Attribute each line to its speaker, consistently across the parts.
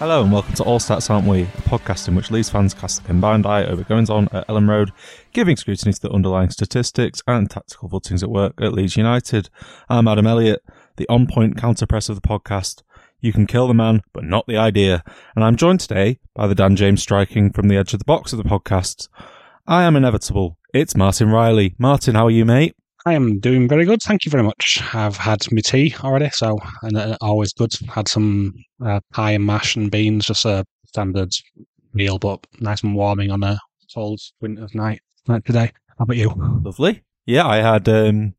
Speaker 1: Hello and welcome to All Stats Aren't We, a podcast in which Leeds fans cast a combined eye over goings on at Elland Road, giving scrutiny to the underlying statistics and tactical footings at work at Leeds United. I'm Adam Elliott, the on point counter press of the podcast. You can kill the man, but not the idea. And I'm joined today by the Dan James striking from the edge of the box of the podcast. I am inevitable. It's Martin Riley. Martin, how are you, mate?
Speaker 2: I am doing very good. Thank you very much. I've had my tea already, so and uh, always good. Had some uh, pie and mash and beans, just a standard meal, but nice and warming on a cold winter's night like today. How about you?
Speaker 1: Lovely. Yeah, I had um,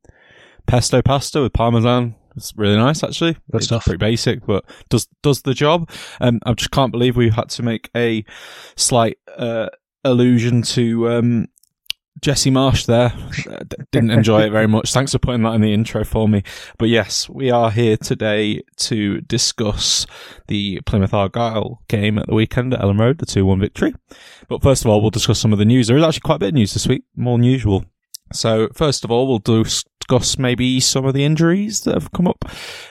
Speaker 1: pesto pasta with parmesan. It's really nice, actually.
Speaker 2: Good
Speaker 1: it's
Speaker 2: stuff.
Speaker 1: Pretty basic, but does does the job. Um, I just can't believe we had to make a slight uh, allusion to um, Jesse Marsch there. Uh, Didn't enjoy it very much. Thanks for putting that in the intro for me. But yes, we are here today to discuss the Plymouth Argyle game at the weekend at Elland Road, the 2 1 victory. But first of all, we'll discuss some of the news. There is actually quite a bit of news this week, more than usual. So first of all, we'll discuss maybe some of the injuries that have come up.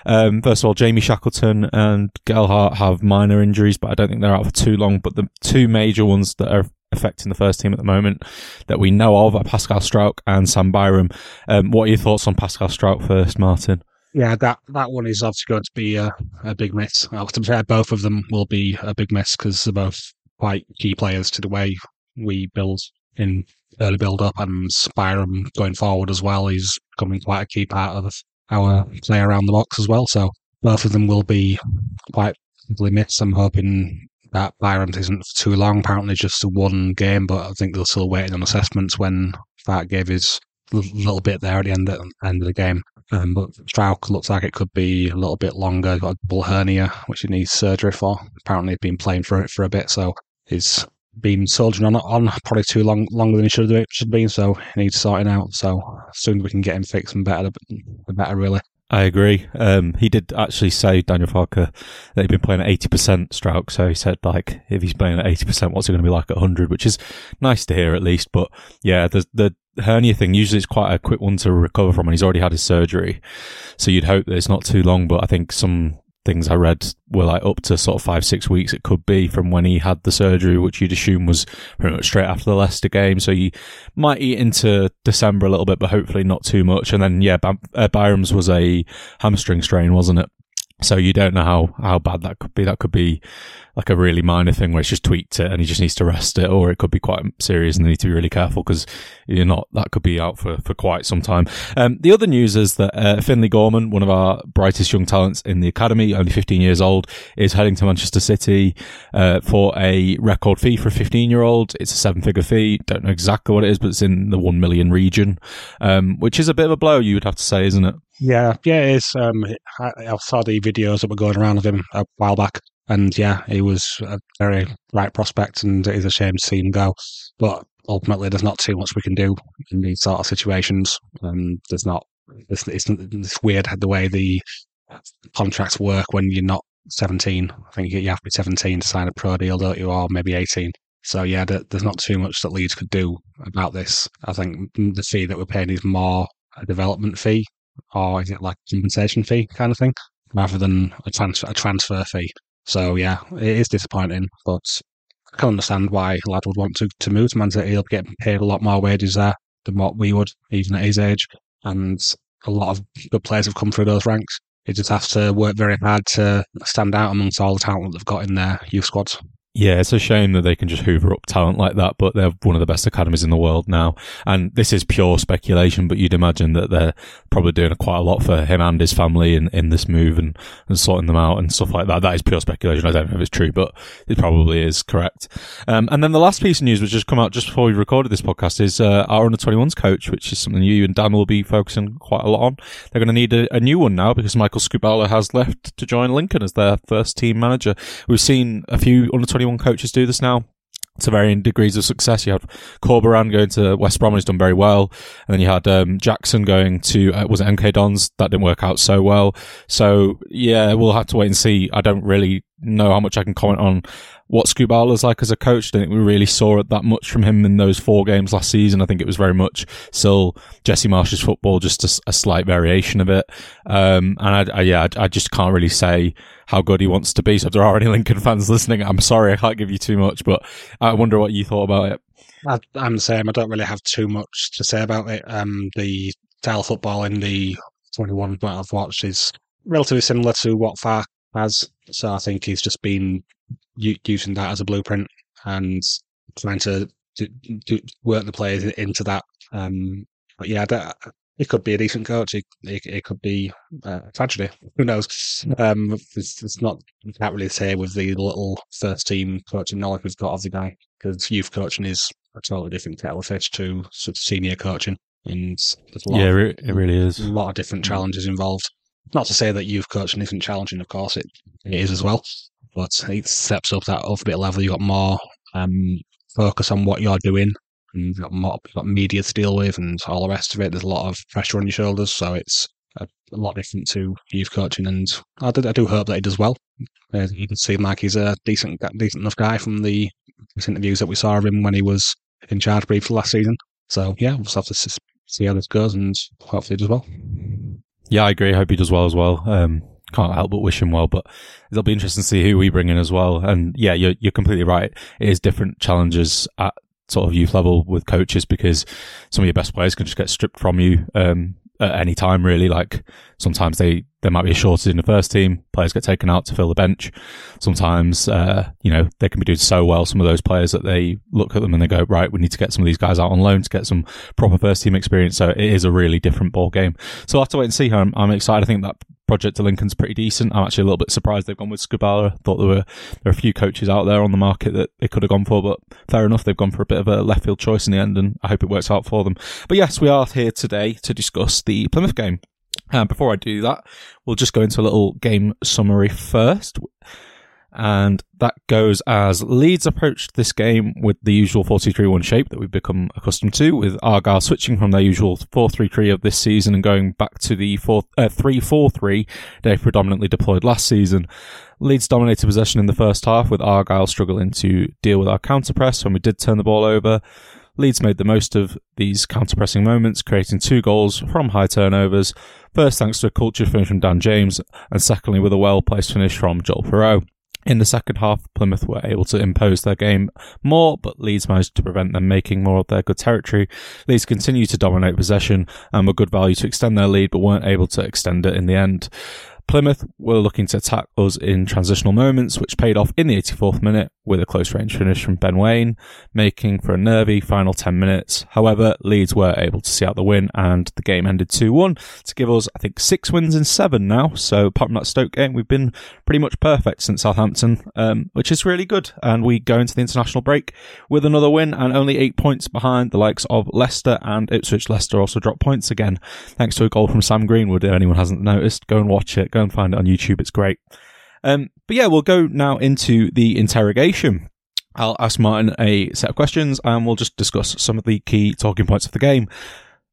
Speaker 1: Um, first of all, Jamie Shackleton and Gelhardt have minor injuries, but I don't think they're out for too long. But the two major ones that are affecting the first team at the moment that we know of are Pascal Struijk and Sam Byram. Um, what are your thoughts on Pascal Struijk first, Martin?
Speaker 2: Yeah, that that one is obviously going to be a, a big miss. Uh, to be both of them will be a big miss because they're both quite key players to the way we build in early build up, and Byram going forward as well. He's becoming quite a key part of our play around the box as well. So both of them will be quite heavily missed. I'm hoping that Byram's isn't too long. Apparently, just one game, but I think they're still waiting on assessments when Farke gave his little bit there at the end of, end of the game. Um, but Struijk looks like it could be a little bit longer. He's got a double hernia, which he needs surgery for. Apparently, he's been playing for it for a bit, so he's been soldiering on on probably too long longer than he should have should have been. So he needs sorting out. So as soon as we can get him fixed and better, the better, really.
Speaker 1: I agree. Um, he did actually say Daniel Farke that he'd been playing at eighty percent stroke. So he said like if he's playing at eighty percent, what's it going to be like at hundred? Which is nice to hear at least. But yeah, the the hernia thing usually it's quite a quick one to recover from, and he's already had his surgery, so you'd hope that it's not too long. But I think some things I read were like up to sort of five, six weeks it could be from when he had the surgery, which you'd assume was pretty much straight after the Leicester game. So you might eat into December a little bit, but hopefully not too much. And then, yeah, Bam- uh, Byram's was a hamstring strain, wasn't it? So you don't know how, how bad that could be. That could be like a really minor thing where it's just tweaked it and he just needs to rest it, or it could be quite serious and they need to be really careful because you're not, that could be out for, for quite some time. Um, the other news is that, uh, Finley Gorman, one of our brightest young talents in the academy, only 15 years old, is heading to Manchester City, uh, for a record fee for a 15 year old. It's a seven figure fee. Don't know exactly what it is, but it's in the 1 million region, um, which is a bit of a blow, you would have to say, isn't it?
Speaker 2: Yeah, yeah, it is. Um, I, I saw the videos that were going around of him a while back, and yeah, he was a very right prospect, and it is a shame to see him go. But ultimately, there's not too much we can do in these sort of situations. Um, there's not. It's, it's, it's weird the way the contracts work when you're not 17. I think you have to be 17 to sign a pro deal, don't you? Or maybe 18. So yeah, there's not too much that Leeds could do about this. I think the fee that we're paying is more a development fee, or is it like compensation fee kind of thing, rather than a transfer a transfer fee. So yeah, it is disappointing, but I can understand why lad would want to, to move to Man City. He'll get paid a lot more wages there than what we would, even at his age. And a lot of good players have come through those ranks. He just has to work very hard to stand out amongst all the talent they've got in their youth squads.
Speaker 1: Yeah, it's a shame that they can just hoover up talent like that, but they're one of the best academies in the world now. And this is pure speculation, but you'd imagine that they're probably doing quite a lot for him and his family in, in this move and, and sorting them out and stuff like that. That is pure speculation. I don't know if it's true, but it probably is correct. Um, and then the last piece of news which just come out just before we recorded this podcast is uh, our under 21s coach, which is something you and Dan will be focusing quite a lot on. They're going to need a, a new one now because Michael Skubala has left to join Lincoln as their first team manager. We've seen a few under 21 21 coaches do this now to varying degrees of success. You had Corberan going to West Brom, he's done very well. And then you had um, Jackson going to, uh, was it MK Dons? That didn't work out so well. So, yeah, we'll have to wait and see. I don't really know how much I can comment on what Skubala's like as a coach. I think we really saw it that much from him in those four games last season. I think it was very much still Jesse Marsch's football, just a, a slight variation of it. Um, and I, I yeah, I, I, just can't really say how good he wants to be. So if there are any Lincoln fans listening, I'm sorry I can't give you too much, but I wonder what you thought about it.
Speaker 2: I, am the same. I don't really have too much to say about it. Um, the style football in the 21 that I've watched is relatively similar to what Farke has. So I think he's just been using that as a blueprint and trying to, to, to work the players into that. Um, but yeah, that, it could be a decent coach. It, it, it could be uh, a tragedy. Who knows? Um, it's, it's, not. You can't really say with the little first team coaching knowledge we've got of the guy because youth coaching is a totally different kettle of fish to sort of senior coaching, and
Speaker 1: there's a lot. Yeah, of, it really is.
Speaker 2: A lot of different challenges involved. Not to say that youth coaching isn't challenging, of course it, it is as well but it steps up that other bit level. You've got more um, focus on what you're doing, and you've got more you've got media to deal with, and all the rest of it. There's a lot of pressure on your shoulders, so it's a, a lot different to youth coaching. And I do, I do hope that he does well. Uh, he can seem like he's a decent, decent enough guy from the interviews that we saw of him when he was in charge briefly last season. So yeah, we'll have to see how this goes, and hopefully he does well.
Speaker 1: Yeah, I agree. I hope he does well as well. Um, can't help but wish him well. But it'll be interesting to see who we bring in as well. And yeah, you're you're completely right. It is different challenges at sort of youth level with coaches because some of your best players can just get stripped from you um, at any time. Really, like sometimes they there might be a shortage in the first team. Players get taken out to fill the bench. Sometimes, uh, you know, they can be doing so well, some of those players that they look at them and they go, right, we need to get some of these guys out on loan to get some proper first team experience. So it is a really different ball game. So I'll have to wait and see how I'm, I'm excited. I think that project to Lincoln's pretty decent. I'm actually a little bit surprised they've gone with Skubala. Thought there were there are a few coaches out there on the market that they could have gone for, but fair enough, they've gone for a bit of a left field choice in the end, and I hope it works out for them. But yes, we are here today to discuss the Plymouth game. And before I do that, we'll just go into a little game summary first. And that goes as Leeds approached this game with the usual 4-2-3-1 shape that we've become accustomed to, with Argyle switching from their usual 4-3-3 of this season and going back to the 4, uh, 3-4-3 they predominantly deployed last season. Leeds dominated possession in the first half, with Argyle struggling to deal with our counter press when we did turn the ball over. Leeds made the most of these counter-pressing moments, creating two goals from high turnovers, first thanks to a cultured finish from Dan James, and secondly with a well-placed finish from Joel Piroe. In the second half, Plymouth were able to impose their game more, but Leeds managed to prevent them making more of their good territory. Leeds continued to dominate possession and were good value to extend their lead, but weren't able to extend it in the end. Plymouth were looking to attack us in transitional moments, which paid off in the 84th minute with a close range finish from Ben Waine, making for a nervy final 10 minutes. However, Leeds were able to see out the win and the game ended 2 1 to give us, I think, six wins in seven now. So, apart from that Stoke game, we've been pretty much perfect since Southampton, um, which is really good. And we go into the international break with another win and only eight points behind the likes of Leicester and Ipswich. Leicester also dropped points again, thanks to a goal from Sam Greenwood. If anyone hasn't noticed, go and watch it. Go and find it on YouTube. It's great. Um, but yeah, we'll go now into the interrogation. I'll ask Martin a set of questions and we'll just discuss some of the key talking points of the game.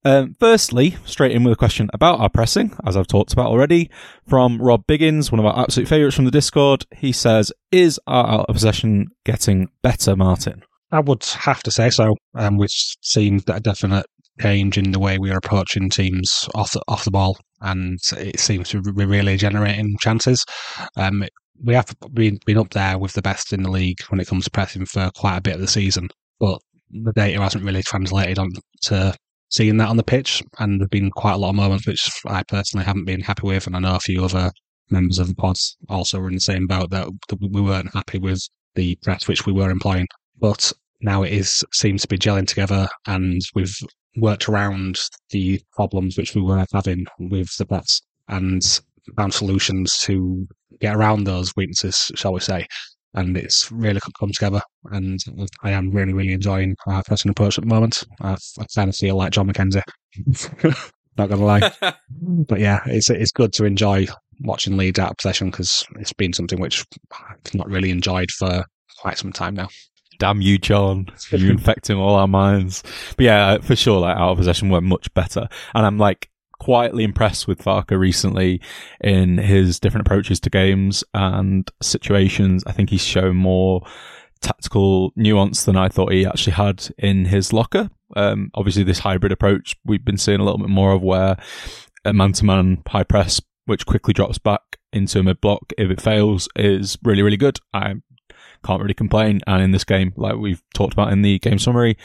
Speaker 1: Um, firstly, straight in with a question about our pressing, as I've talked about already, from Rob Biggins, one of our absolute favourites from the Discord. He says, "Is our out of possession getting better, Martin?"
Speaker 2: I would have to say so. Um, we've seen a definite change in the way we are approaching teams off the, off the ball, and it seems to be really generating chances. Um, we have been, been up there with the best in the league when it comes to pressing for quite a bit of the season, but the data hasn't really translated on to seeing that on the pitch. And there've been quite a lot of moments which I personally haven't been happy with, and I know a few other members of the pods also were in the same boat that, that we weren't happy with the press which we were employing. But now it is seems to be gelling together, and we've worked around the problems which we were having with the press and found solutions to get around those weaknesses, shall we say and it's really come together. And I am really, really enjoying our pressing approach at the moment. I, I kind of feel like John McKenzie. Not gonna lie, but yeah, it's it's good to enjoy watching Leeds out of possession because it's been something which I've not really enjoyed for quite some time now.
Speaker 1: Damn you, John! you're infecting all our minds. But yeah, for sure, like out of possession went much better, and I'm like quietly impressed with Farke recently in his different approaches to games and situations. I think he's shown more tactical nuance than I thought he actually had in his locker. Um, obviously, this hybrid approach we've been seeing a little bit more of where a man to man high press, which quickly drops back into a mid block if it fails, is really, really good. I can't really complain. And in this game, like we've talked about in the game summary,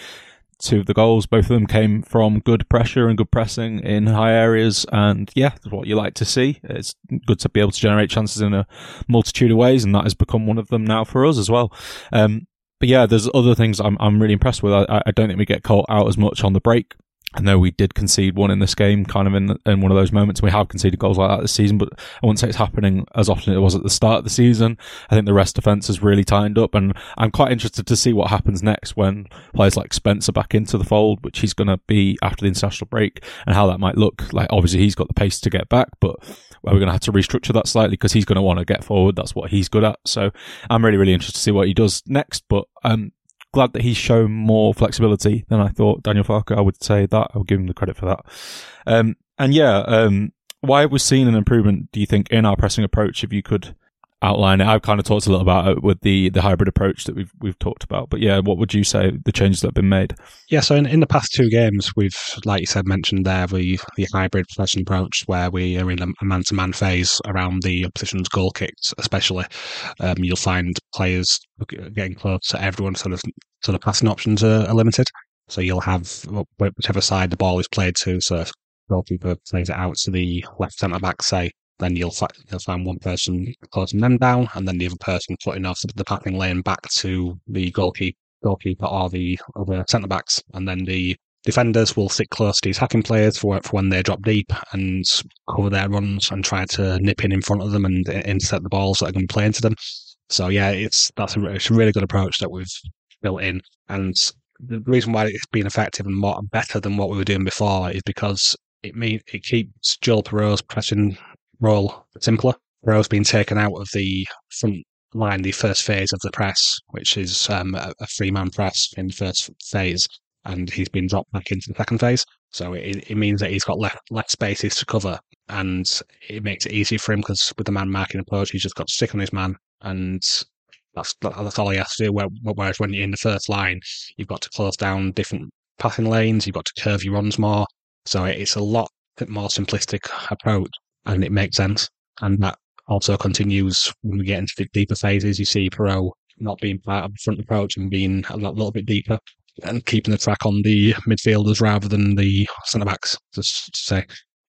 Speaker 1: two of the goals. Both of them came from good pressure and good pressing in high areas. And yeah, that's what you like to see. It's good to be able to generate chances in a multitude of ways, and that has become one of them now for us as well. Um, but yeah, there's other things I'm I'm really impressed with. I, I don't think we get caught out as much on the break. I know we did concede one in this game, kind of in in one of those moments. We have conceded goals like that this season, but I wouldn't say it's happening as often as it was at the start of the season. I think the rest defence has really tightened up, and I'm quite interested to see what happens next when players like Spencer back into the fold, which he's going to be after the international break, and how that might look. Like obviously he's got the pace to get back, but we're going to have to restructure that slightly because he's going to want to get forward. That's what he's good at. So I'm really really interested to see what he does next. But um, glad that he's shown more flexibility than I thought. Daniel Farke, I would say that. I'll give him the credit for that. Um, and yeah, um, why have we seen an improvement, do you think, in our pressing approach? If you could outline it, I've kind of talked a little about it with the, the hybrid approach that we've we've talked about. But yeah, what would you say the changes that have been made?
Speaker 2: Yeah, so in, in the past two games, we've, like you said, mentioned there the, the hybrid pressing approach where we are in a man to man phase around the opposition's goal kicks, especially. Um, you'll find players getting close to everyone, sort of sort of passing options are, are limited. So you'll have whichever side the ball is played to. So goalkeeper plays it out to the left centre back, say, then you'll, you'll find one person closing them down, and then the other person putting off the passing lane back to the goalkeeper, goalkeeper or the other centre backs, and then the defenders will sit close to these hacking players for, for when they drop deep and cover their runs and try to nip in in front of them and intercept the balls that are going to play into them. So yeah, it's that's a, it's a really good approach that we've built in, and the reason why it's been effective and more better than what we were doing before is because it mean it keeps Joel Piroe's pressing role simpler. Piroe's been taken out of the front line, the first phase of the press, which is um, a, a three man press in the first phase, and he's been dropped back into the second phase. So it, it means that he's got less, less spaces to cover, and it makes it easier for him because with the man marking approach, he's just got to stick on his man, and that's that's all he has to do. Whereas when you're in the first line, you've got to close down different passing lanes, you've got to curve your runs more. So it's a lot more simplistic approach and it makes sense. And that also continues when we get into the deeper phases. You see Piroe not being part of the front approach and being a little bit deeper and keeping the track on the midfielders rather than the centre backs, just to say.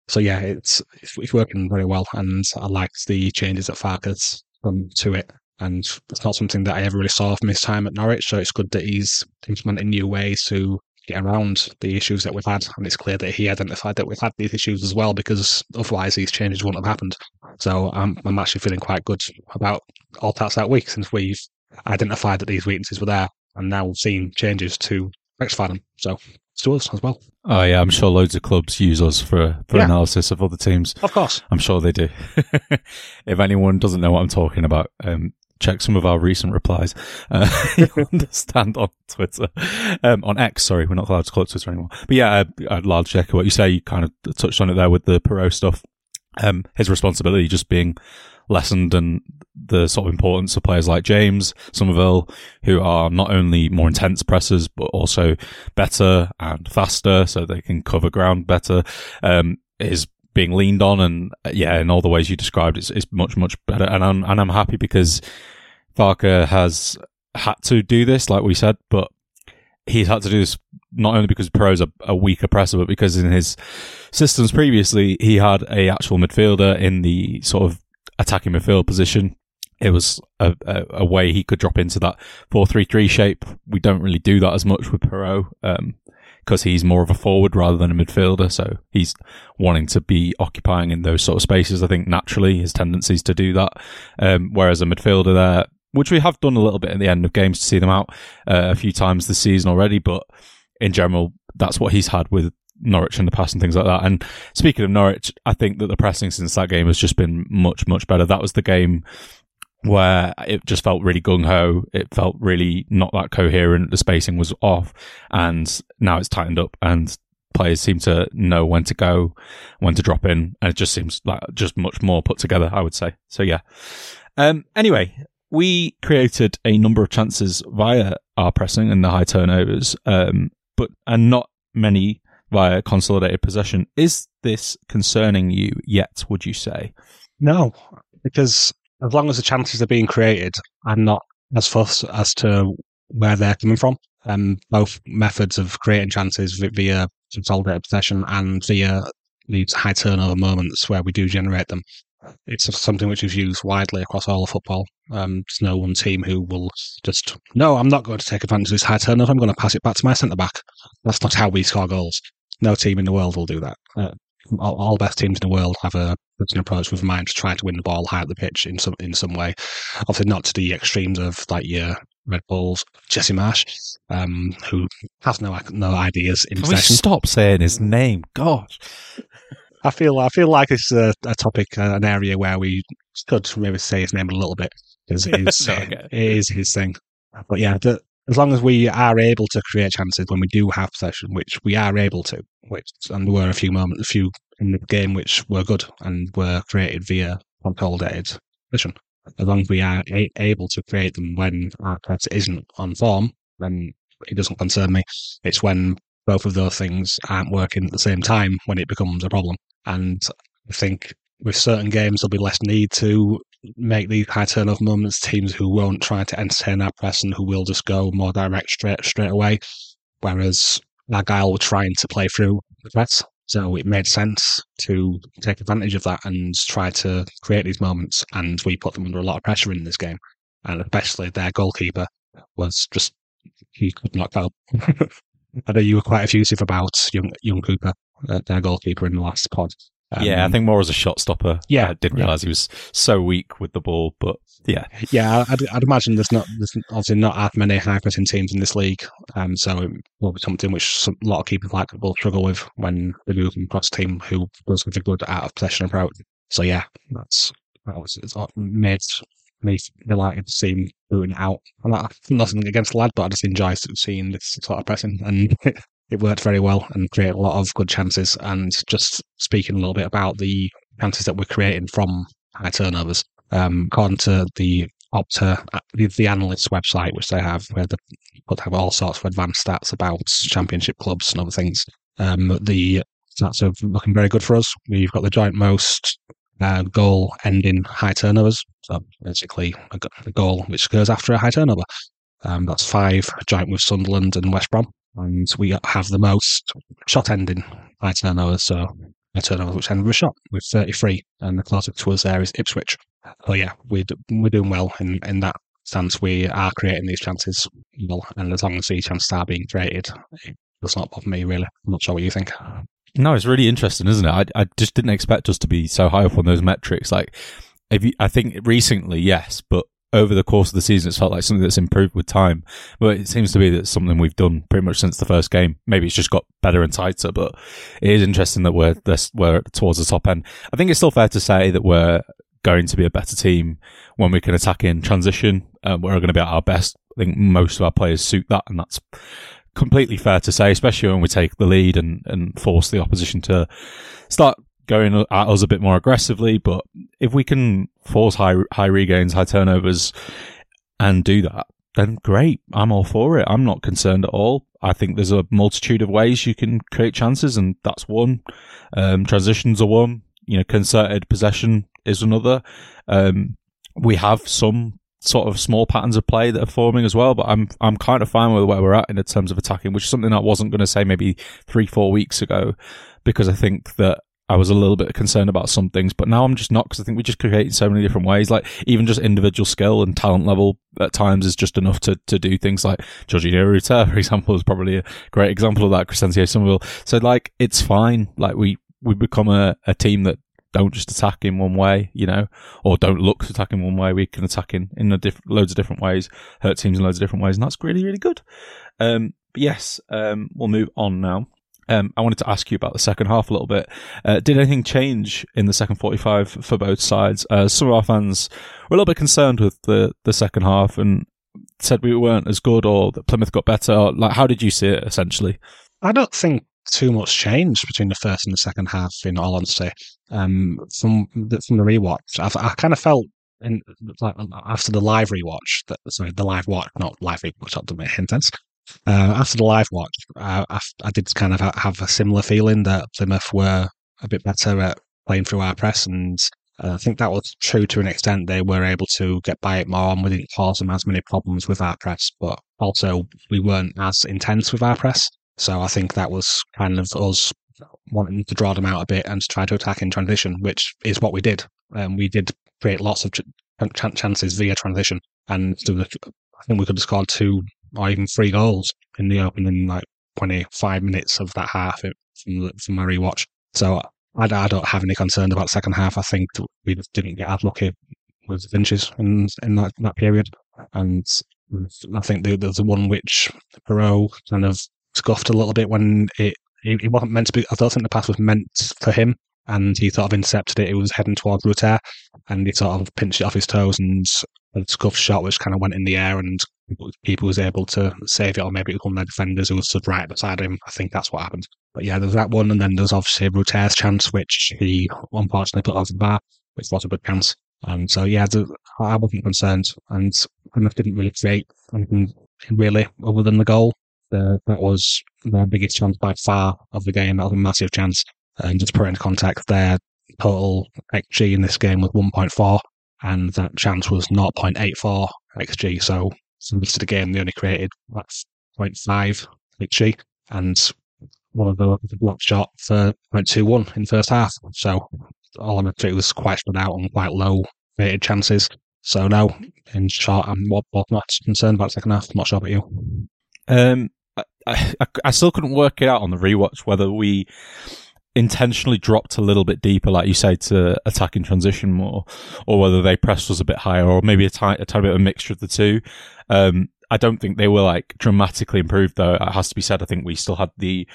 Speaker 2: So yeah, it's it's working very well, and I like the changes that Farke's done to it. And it's not something that I ever really saw from his time at Norwich, so it's good that he's implementing new ways to get around the issues that we've had. And it's clear that he identified that we've had these issues as well, because otherwise these changes wouldn't have happened. So I'm, I'm actually feeling quite good about all parts that week since we've identified that these weaknesses were there and now we've seen changes to rectify them. So it's to us as well.
Speaker 1: Oh yeah, I'm sure loads of clubs use us for for yeah. analysis of other teams.
Speaker 2: Of course,
Speaker 1: I'm sure they do. if anyone doesn't know what I'm talking about, um, check some of our recent replies. Uh, you understand on Twitter, um, on X. Sorry, we're not allowed to call it Twitter anymore. But yeah, uh, I'd largely echo what you say. You kind of touched on it there with the Piroe stuff. Um, his responsibility just being lessened and the sort of importance of players like James Summerville, who are not only more intense pressers, but also better and faster, so they can cover ground better, um, is being leaned on. And uh, yeah, in all the ways you described, it's, it's much, much better. And I'm, and I'm happy because Farke has had to do this, like we said, but he's had to do this not only because Piroe's a, a weaker presser, but because in his systems previously, he had a actual midfielder in the sort of attacking midfield position. It was a, a, a way he could drop into that 4-3-3 shape. We don't really do that as much with um, because he's more of a forward rather than a midfielder. So he's wanting to be occupying in those sort of spaces. I think naturally his tendencies to do that. Um, whereas a midfielder there, which we have done a little bit at the end of games to see them out uh, a few times this season already, but in general, that's what he's had with Norwich in the past and things like that. And speaking of Norwich, I think that the pressing since that game has just been much, much better. That was the game where it just felt really gung ho. It felt really not that coherent. The spacing was off and now it's tightened up and players seem to know when to go, when to drop in. And it just seems like just much more put together, I would say. So yeah. Um, anyway, we created a number of chances via our pressing and the high turnovers, um, but and not many via consolidated possession. Is this concerning you yet? Would you say?
Speaker 2: No, because as long as the chances are being created, I'm not as fussed as to where they're coming from. Um, both methods of creating chances via consolidated possession and via these high turnover moments where we do generate them. It's something which is used widely across all of football. Um, there's no one team who will just, no, I'm not going to take advantage of this high turnover. I'm going to pass it back to my centre back. That's not how we score goals. No team in the world will do that. Uh, all, all best teams in the world have a an approach with mind to try to win the ball high up the pitch in some in some way. Obviously, not to the extremes of like your Red Bulls, Jesse Marsch, um, who has no no ideas in
Speaker 1: Can
Speaker 2: possession.
Speaker 1: We stop saying his name, gosh.
Speaker 2: I feel I feel like it's a, a topic, uh, an area where we could maybe say his name a little bit because it is
Speaker 1: okay.
Speaker 2: it is his thing. But yeah, the, as long as we are able to create chances when we do have possession, which we are able to, which and there were a few moments, a few in the game which were good and were created via consolidated possession. As long as we are a- able to create them when our press isn't on form, then it doesn't concern me. It's when both of those things aren't working at the same time when it becomes a problem. And I think with certain games, there'll be less need to make these high turnover moments. Teams who won't try to entertain our press and who will just go more direct straight straight away. Whereas Argyle were trying to play through the press, so it made sense to take advantage of that and try to create these moments. And we put them under a lot of pressure in this game, and especially their goalkeeper was just he could not go. I know you were quite effusive about young young Cooper, their goalkeeper in the last pod.
Speaker 1: yeah, I
Speaker 2: Um,
Speaker 1: think more as a shot stopper.
Speaker 2: Yeah,
Speaker 1: I didn't
Speaker 2: yeah.
Speaker 1: realize he was so weak with the ball, but yeah,
Speaker 2: Yeah, I'd, I'd imagine there's not there's obviously not as many high pressing teams in this league, um, so it will be something which some, a lot of keepers like will struggle with when they move across a team who does have a good out of possession approach. So yeah, that's that was it's made me delighted to see him booting out. And I, nothing against the lad, but I just enjoy seeing this sort of pressing, and it worked very well and created a lot of good chances. And just speaking a little bit about the chances that we're creating from high turnovers um, according to the Opta, the, the website, which they have, where they put have all sorts of advanced stats about championship clubs and other things. Um, the stats are looking very good for us. We've got the joint most uh, goal ending high turnovers. So basically, a goal which occurs after a high turnover. Um, that's five, joint with Sunderland and West Brom. And we have the most shot ending high turnovers. So high turnovers which end with a shot with 33. And the closest to us there is Ipswich. So yeah, we're we're doing well in in that sense. We are creating these chances, well, and as long as these chances are being created, it does not bother me really. I'm not sure what you think.
Speaker 1: No, it's really interesting, isn't it? I, I just didn't expect us to be so high up on those metrics. Like, if you, I think recently, yes, but over the course of the season, it's felt like something that's improved with time. But it seems to be that something we've done pretty much since the first game. Maybe it's just got better and tighter, but it is interesting that we're this, we're towards the top end. I think it's still fair to say that we're going to be a better team when we can attack in transition. Um, we're going to be at our best. I think most of our players suit that, and that's completely fair to say, especially when we take the lead and, and force the opposition to start going at us a bit more aggressively. But if we can force high high regains, high turnovers, and do that, then great. I'm all for it. I'm not concerned at all. I think there's a multitude of ways you can create chances, and that's one. Um, transitions are one. You know, concerted possession is another. Um, we have some sort of small patterns of play that are forming as well, but I'm I'm kind of fine with where we're at in terms of attacking, which is something I wasn't going to say maybe three four weeks ago, because I think that I was a little bit concerned about some things, but now I'm just not because I think we just create in so many different ways. Like even just individual skill and talent level at times is just enough to, to do things like Georginio Rutter, for example, is probably a great example of that. Crysencio Summerville. So like it's fine. Like we, we become a, a team that don't just attack in one way, you know, or don't look to attack in one way. We can attack in, in diff- loads of different ways, hurt teams in loads of different ways. And that's really, really good. Um, yes, um, we'll move on now. Um, I wanted to ask you about the second half a little bit. Uh, did anything change in the second 45 for both sides? Uh, some of our fans were a little bit concerned with the, the second half and said we weren't as good or that Plymouth got better. Like, how did you see it essentially?
Speaker 2: I don't think too much changed between the first and the second half, in all honesty. Um, from the, from the rewatch, I, I kind of felt in, like after the live rewatch, that, sorry, the live watch, not live rewatch, doesn't make sense. Uh, after the live watch, I, I, did kind of have a similar feeling that Plymouth were a bit better at playing through our press, and uh, I think that was true to an extent. They were able to get by it more, and we didn't cause them as many problems with our press, but also we weren't as intense with our press. So I think that was kind of us wanting to draw them out a bit and to try to attack in transition, which is what we did. Um, we did create lots of ch- ch- chances via transition, and I think we could have scored two or even three goals in the opening like 25 minutes of that half from, from my rewatch. So I, I don't have any concern about second half. I think we just didn't get as lucky with Finches in in that, that period, and I think there's the one which Piroe kind of scuffed a little bit when it, it, wasn't meant to be. I don't think the pass was meant for him, and he sort of intercepted it. It was heading towards Rutter, and he sort of pinched it off his toes and a scuff shot which kind of went in the air and people was able to save it, or maybe it was one of the defenders who stood right beside him. I think that's what happened. But yeah, there's that one, and then there's obviously Rutter's chance, which he unfortunately put over the bar, which was a good chance. And so yeah, I wasn't concerned, and Plymouth didn't really create anything really other than the goal. The, that was their biggest chance by far of the game. That was a massive chance. And just put into context, their total XG in this game was 1.4, and that chance was 0.84 XG. So, the of the game, they only created like 0.5 XG, and one of the, a block shot for 0.21 in the first half. So, all of it was quite spread out on quite low rated chances. So, no, in short, I'm not concerned about the second half. I'm not sure about you.
Speaker 1: Um, I, I, I still couldn't work it out on the rewatch whether we intentionally dropped a little bit deeper, like you say, to attack in transition more, or whether they pressed us a bit higher, or maybe a, tiny, a tiny bit of a mixture of the two. Um, I don't think they were like dramatically improved, though. It has to be said. I think we still had the,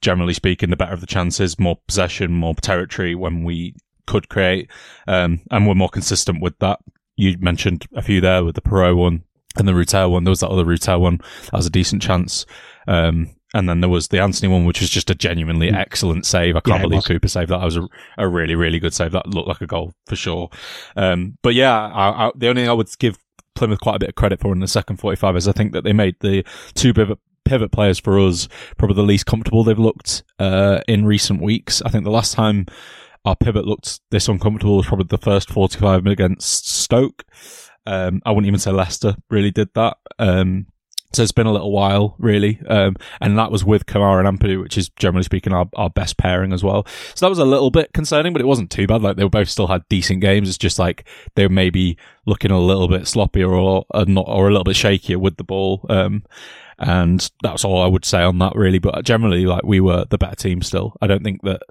Speaker 1: generally speaking, the better of the chances, more possession, more territory when we could create, um, and we're more consistent with that. You mentioned a few there with the Piroe one and the Rutter one. There was that other Rutter one that was a decent chance. Um, and then there was the Anthony one, which was just a genuinely mm. excellent save. I can't yeah, believe Cooper saved that. That was a, a, really, really good save. That looked like a goal for sure. Um, but yeah, I, I, the only thing I would give Plymouth quite a bit of credit for in the second 45 is I think that they made the two pivot, pivot players for us probably the least comfortable they've looked uh, in recent weeks. I think the last time our pivot looked this uncomfortable was probably the first 45 against Stoke. Um, I wouldn't even say Leicester really did that. Um, so it's been a little while, really. Um, and that was with Kamara and Ampadu, which is generally speaking our, our best pairing as well. So that was a little bit concerning, but it wasn't too bad. Like they both still had decent games. It's just like they were maybe looking a little bit sloppier or, or not, or a little bit shakier with the ball. Um, and that's all I would say on that really. But generally, like we were the better team still. I don't think that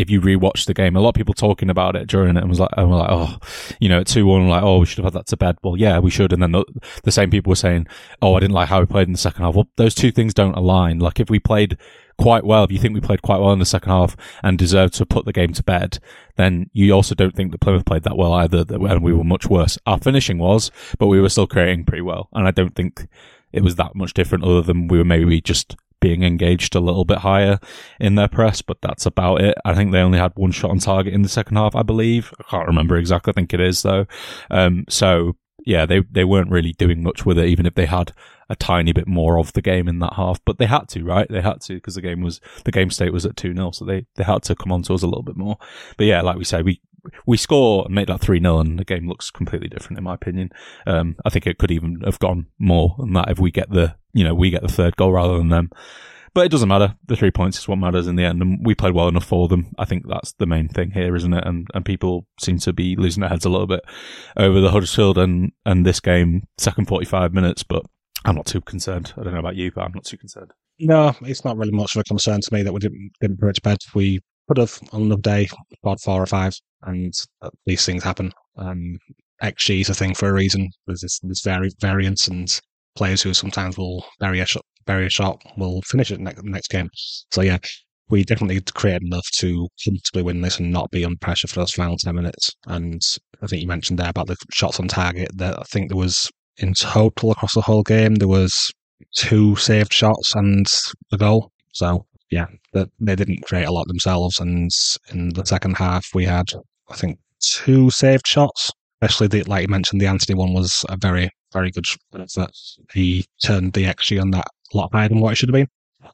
Speaker 1: if you rewatch the game, a lot of people talking about it during it and was like, and were like, oh, you know, two one, like, oh, we should have had that to bed. Well, yeah, we should. And then the, the same people were saying, oh, I didn't like how we played in the second half. Well, those two things don't align. Like if we played quite well, if you think we played quite well in the second half and deserved to put the game to bed, then you also don't think that Plymouth played that well either, and we were much worse. Our finishing was, but we were still creating pretty well. And I don't think it was that much different other than we were maybe just being engaged a little bit higher in their press, but that's about it. I think they only had one shot on target in the second half, I believe. I can't remember exactly. I think it is though. Um, so yeah, they, they weren't really doing much with it, even if they had a tiny bit more of the game in that half, but they had to, right? They had to because the game was, the game state was at 2 0, so they, they had to come on to us a little bit more. But yeah, like we say, we, we score and make that 3 0, and the game looks completely different, in my opinion. Um, I think it could even have gone more than that if we get the, you know, we get the third goal rather than them. But it doesn't matter. The three points is what matters in the end, and we played well enough for them. I think that's the main thing here, isn't it? And and people seem to be losing their heads a little bit over the Huddersfield and and this game, second forty five minutes. But I'm not too concerned. I don't know about you, but I'm not too concerned.
Speaker 2: No, it's not really much of a concern to me that we didn't didn't it bed. We could have on another day scored four or five, and these things happen. Um, XG is a thing for a reason. There's this, this vari- variance and players who sometimes will bury a shot, bury a shot, will finish it next next game. So yeah, we definitely created enough to comfortably win this and not be under pressure for those final ten minutes. And I think you mentioned there about the shots on target. That I think there was in total across the whole game there was two saved shots and the goal. So yeah, that they didn't create a lot themselves. And in the second half, we had I think two saved shots. Especially the like you mentioned, the Anthony one was a very very good that he turned the XG on that a lot higher than what it should have been.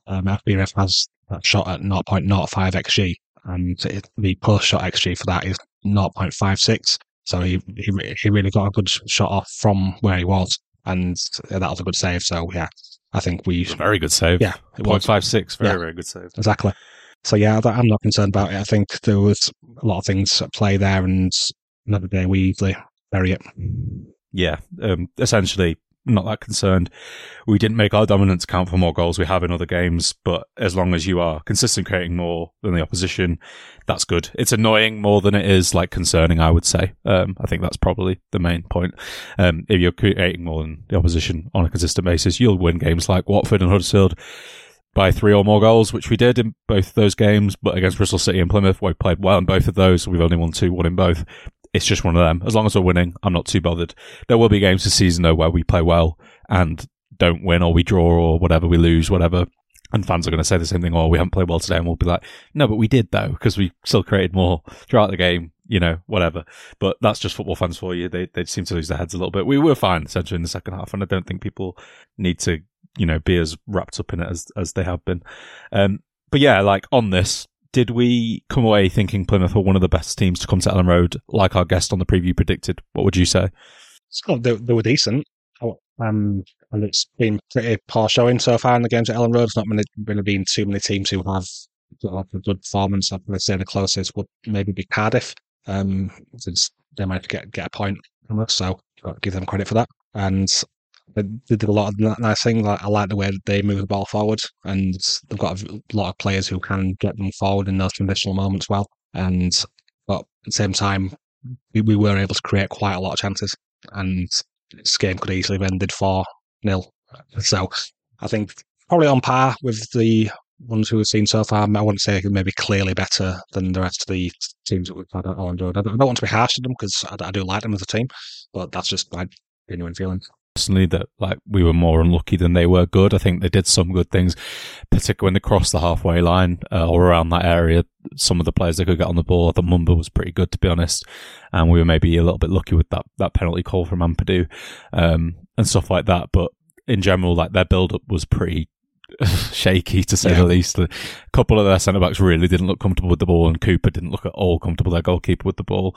Speaker 2: Um, FBref has that shot at 0.05 XG, and it, the post shot XG for that is 0.56. So he, he he really got a good shot off from where he was, and that was a good save. So yeah, I think we
Speaker 1: very good save.
Speaker 2: Yeah,
Speaker 1: it was five six. Very yeah, very good save.
Speaker 2: Exactly. So yeah, I'm not concerned about it. I think there was a lot of things at play there, and another day we easily bury it.
Speaker 1: Yeah, um, essentially not that concerned. We didn't make our dominance count for more goals we have in other games, but as long as you are consistent creating more than the opposition, that's good. It's annoying more than it is like concerning, I would say. Um, I think that's probably the main point. Um, if you're creating more than the opposition on a consistent basis, you'll win games like Watford and Huddersfield by three or more goals, which we did in both those games. But against Bristol City and Plymouth, we played well in both of those. We've only won two, one in both it's just one of them. As long as we're winning, I'm not too bothered. There will be games this season though where we play well and don't win or we draw or whatever, we lose, whatever. And fans are going to say the same thing, or oh, we haven't played well today, and we'll be like, no, but we did though, because we still created more throughout the game, you know, whatever. But that's just football fans for you. They they seem to lose their heads a little bit. We were fine essentially in the second half, and I don't think people need to, you know, be as wrapped up in it as as they have been. Um, but yeah, like on this, did we come away thinking Plymouth were one of the best teams to come to Elland Road, like our guest on the preview predicted? What would you say?
Speaker 2: They, they were decent. Oh, um, and it's been pretty poor showing so far in the games at Elland Road. It's not really been too many teams who have a good performance. I'd say the closest would maybe be Cardiff. Um, since they might get get a point from us, so give them credit for that. And they did a lot of nice things. Like, I like the way they move the ball forward, and they've got a lot of players who can get them forward in those transitional moments well. And but at the same time, we, we were able to create quite a lot of chances, and this game could easily have ended four 0 So I think probably on par with the ones who we've seen so far. I wouldn't say maybe clearly better than the rest of the teams that we've had at Road. I don't, want to be harsh to them because I, I, do like them as a team, but that's just my genuine feeling
Speaker 1: personally that like we were more unlucky than they were good. I think they did some good things, particularly when they crossed the halfway line uh, or around that area. Some of the players they could get on the ball, I thought Mumba was pretty good to be honest, and we were maybe a little bit lucky with that that penalty call from Ampadu um, and stuff like that. But in general, like their build up was pretty shaky to say yeah. the least. A couple of their centre backs really didn't look comfortable with the ball, and Cooper didn't look at all comfortable. Their goalkeeper with the ball.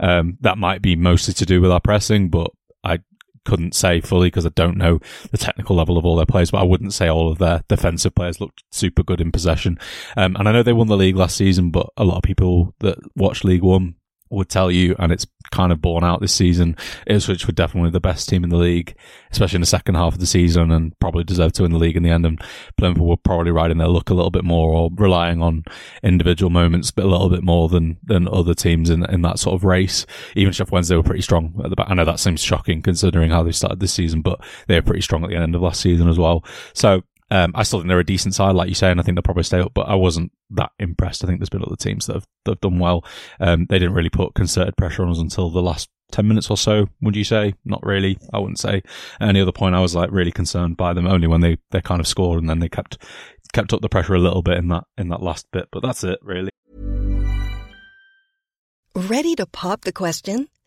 Speaker 1: Um, that might be mostly to do with our pressing, but I couldn't say fully because I don't know the technical level of all their players, but I wouldn't say all of their defensive players looked super good in possession. Um, and I know they won the league last season, but a lot of people that watch League One would tell you, and it's kind of borne out this season, Ipswich were definitely the best team in the league, especially in the second half of the season, and probably deserved to win the league in the end. And Plymouth were probably riding their luck a little bit more, or relying on individual moments, but a little bit more than than other teams in in that sort of race. Even Sheffield Wednesday were pretty strong at the back. I know that seems shocking considering how they started this season, but they were pretty strong at the end of last season as well. So Um, I still think they're a decent side, like you say, and I think they'll probably stay up. But I wasn't that impressed. I think there's been other teams that have, that have done well. Um, they didn't really put concerted pressure on us until the last 10 minutes or so, would you say? Not really. I wouldn't say. any other point, I was like really concerned by them only when they, they kind of scored and then they kept, kept up the pressure a little bit in that, in that last bit. But that's it, really.
Speaker 3: Ready to pop the question?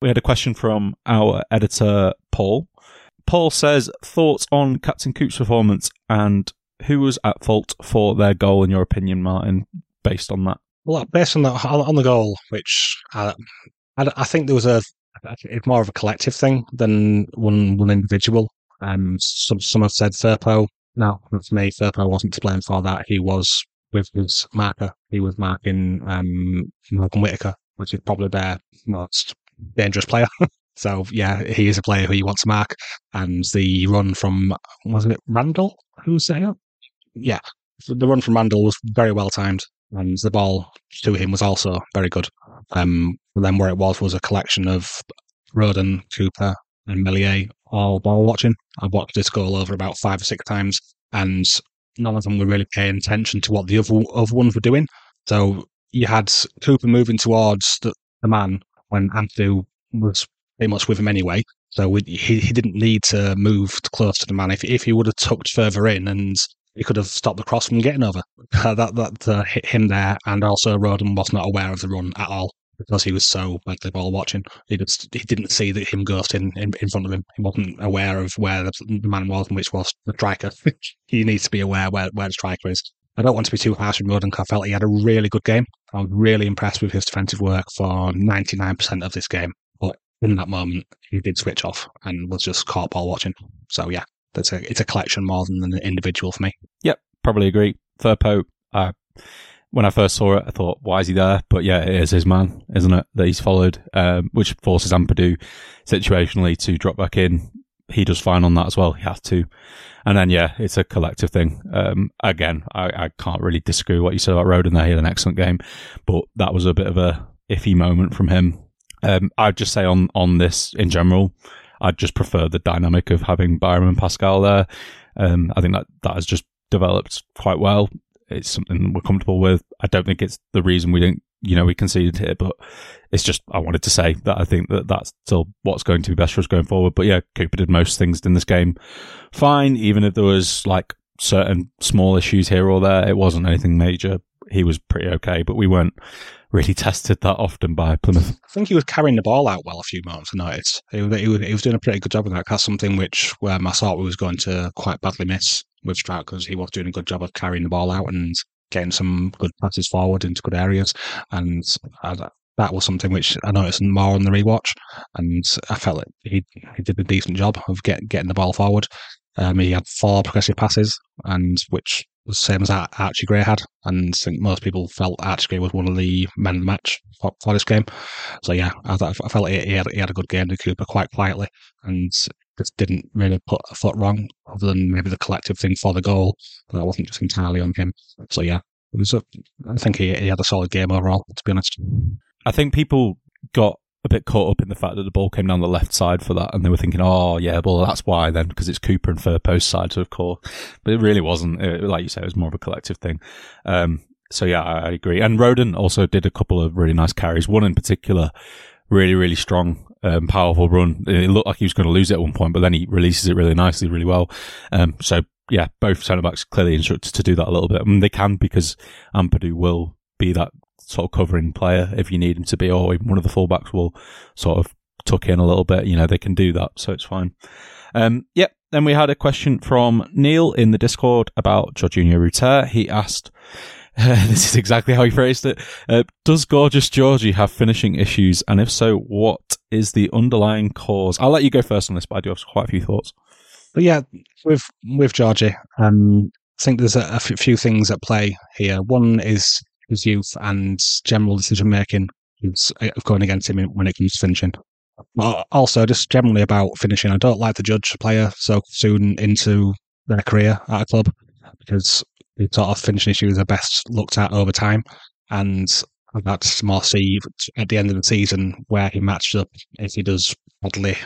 Speaker 1: We had a question from our editor, Paul. Paul says, thoughts on Captain Coop's performance and who was at fault for their goal, in your opinion, Martin, based on that?
Speaker 2: Well, based on the on the goal, which I, I, I think there was a it's more of a collective thing than one one individual. Um, some some have said Firpo. No, for me, Firpo wasn't to blame for that. He was with his marker. He was marking um, Morgan Whittaker, which is probably their most dangerous player. so yeah, he is a player who you want to mark. And the run from wasn't it Randell? who Who's there? Yeah, the run from Randell was very well timed, and the ball to him was also very good. Um, then where it was was a collection of Rodon, Cooper, and Meslier all ball watching. I've watched this goal over about five or six times, and none of them were really paying attention to what the other other ones were doing. So you had Cooper moving towards the, the man when Anthony was pretty much with him anyway. So we, he he didn't need to move close to the man. If if he would have tucked further in and he could have stopped the cross from getting over. That that uh, hit him there, and also Rodon was not aware of the run at all because he was so badly ball watching. He just he didn't see that him ghosting in, in front of him. He wasn't aware of where the, man was, and which was the striker. he needs to be aware where where the striker is. I don't want to be too harsh on Rodon. I felt he had a really good game. I was really impressed with his defensive work for 99% of this game. But in that moment, he did switch off and was just caught ball watching. So yeah, that's a it's a collection more than an individual for me.
Speaker 1: Yep, probably agree. Firpo, uh, when I first saw it, I thought, why is he there? But yeah, it is his man, isn't it, that he's followed, um, which forces Ampadu situationally to drop back in. He does fine on that as well. He has to. And then, yeah, it's a collective thing. Um, again, I, I, can't really disagree with what you said about Rodon there. He had an excellent game, but that was a bit of a iffy moment from him. Um, I'd just say on, on this in general, I'd just prefer the dynamic of having Byram and Pascal there. Um, I think that that has just developed quite well. It's something we're comfortable with. I don't think it's the reason we didn't, you know, we conceded here, but it's just I wanted to say that I think that that's still what's going to be best for us going forward. But yeah, Cooper did most things in this game fine, even if there was like certain small issues here or there. It wasn't anything major. He was pretty okay, but we weren't really tested that often by Plymouth.
Speaker 2: I think he was carrying the ball out well a few moments. Noticed he, he, was, he was doing a pretty good job of that. That's something which um, I thought we was going to quite badly miss with Struijk because he was doing a good job of carrying the ball out and getting some good passes forward into good areas. And that was something which I noticed more on the rewatch, and I felt like he he did a decent job of get, getting the ball forward. Um, he had four progressive passes, and which was the same as Archie Gray had, and I think most people felt Archie Gray was one of the men of the match for, for this game. So yeah, I, I felt he, had he had a good game to Cooper quite quietly, and just didn't really put a foot wrong, other than maybe the collective thing for the goal. But that wasn't just entirely on him. So yeah, it was. A, I think he, he had a solid game overall, to be honest.
Speaker 1: I think people got a bit caught up in the fact that the ball came down the left side for that, and they were thinking, "Oh, yeah, well, that's why then, because it's Cooper and Firpo's side, so of course." But it really wasn't. It, like you say, it was more of a collective thing. Um, so yeah, I, I, agree. And Rodon also did a couple of really nice carries. One in particular really, really strong, um, powerful run. It looked like he was going to lose it at one point, but then he releases it really nicely, really well. Um, so yeah, both centre backs clearly instructed to do that a little bit. They can because Ampadu will be that sort of covering player if you need him to be, or even one of the fullbacks will sort of tuck in a little bit. You know, they can do that, so it's fine. Um, yep. Then we had a question from Neil in the Discord about Georginio Rutter. He asked, uh, this is exactly how he phrased it. Uh, does Gorgeous Georgi have finishing issues? And if so, what is the underlying cause? I'll let you go first on this, but I do have quite a few thoughts.
Speaker 2: But yeah, with with Georgi, um, I think there's a, a few things at play here. One is his youth and general decision making is uh, going against him when it comes to finishing. Also, just generally about finishing. I don't like to judge a player so soon into their career at a club because the sort of finishing issues are best looked at over time. And I'd like more at the end of the season where he matched up if he does badly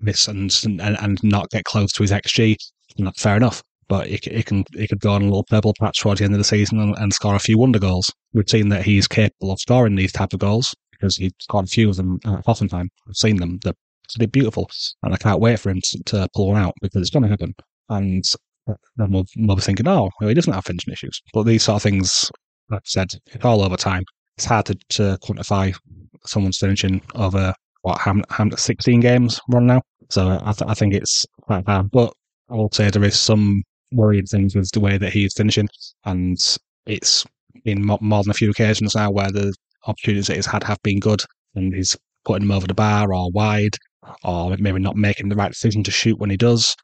Speaker 2: miss and and, and not get close to his XG. Not fair enough. But it, it can it could go on a little purple patch towards the end of the season and, and score a few wonder goals. We've seen that he's capable of scoring these type of goals because he scored a few of them at Hoffenheim. I've seen them. They're, they're beautiful. And I can't wait for him to, to pull one out because it's going to happen. And then we'll, we'll be thinking, oh, well, he doesn't have finishing issues. But these sort of things, like I said, it's all over time. It's hard to, to quantify someone's finishing over, what, how, how 16 games run now? So I, th- I think it's quite hard. But I will say there is some worrying things with the way that he's finishing. And it's been more than a few occasions now where the opportunities that he's had have been good and he's putting them over the bar or wide or maybe not making the right decision to shoot when he does.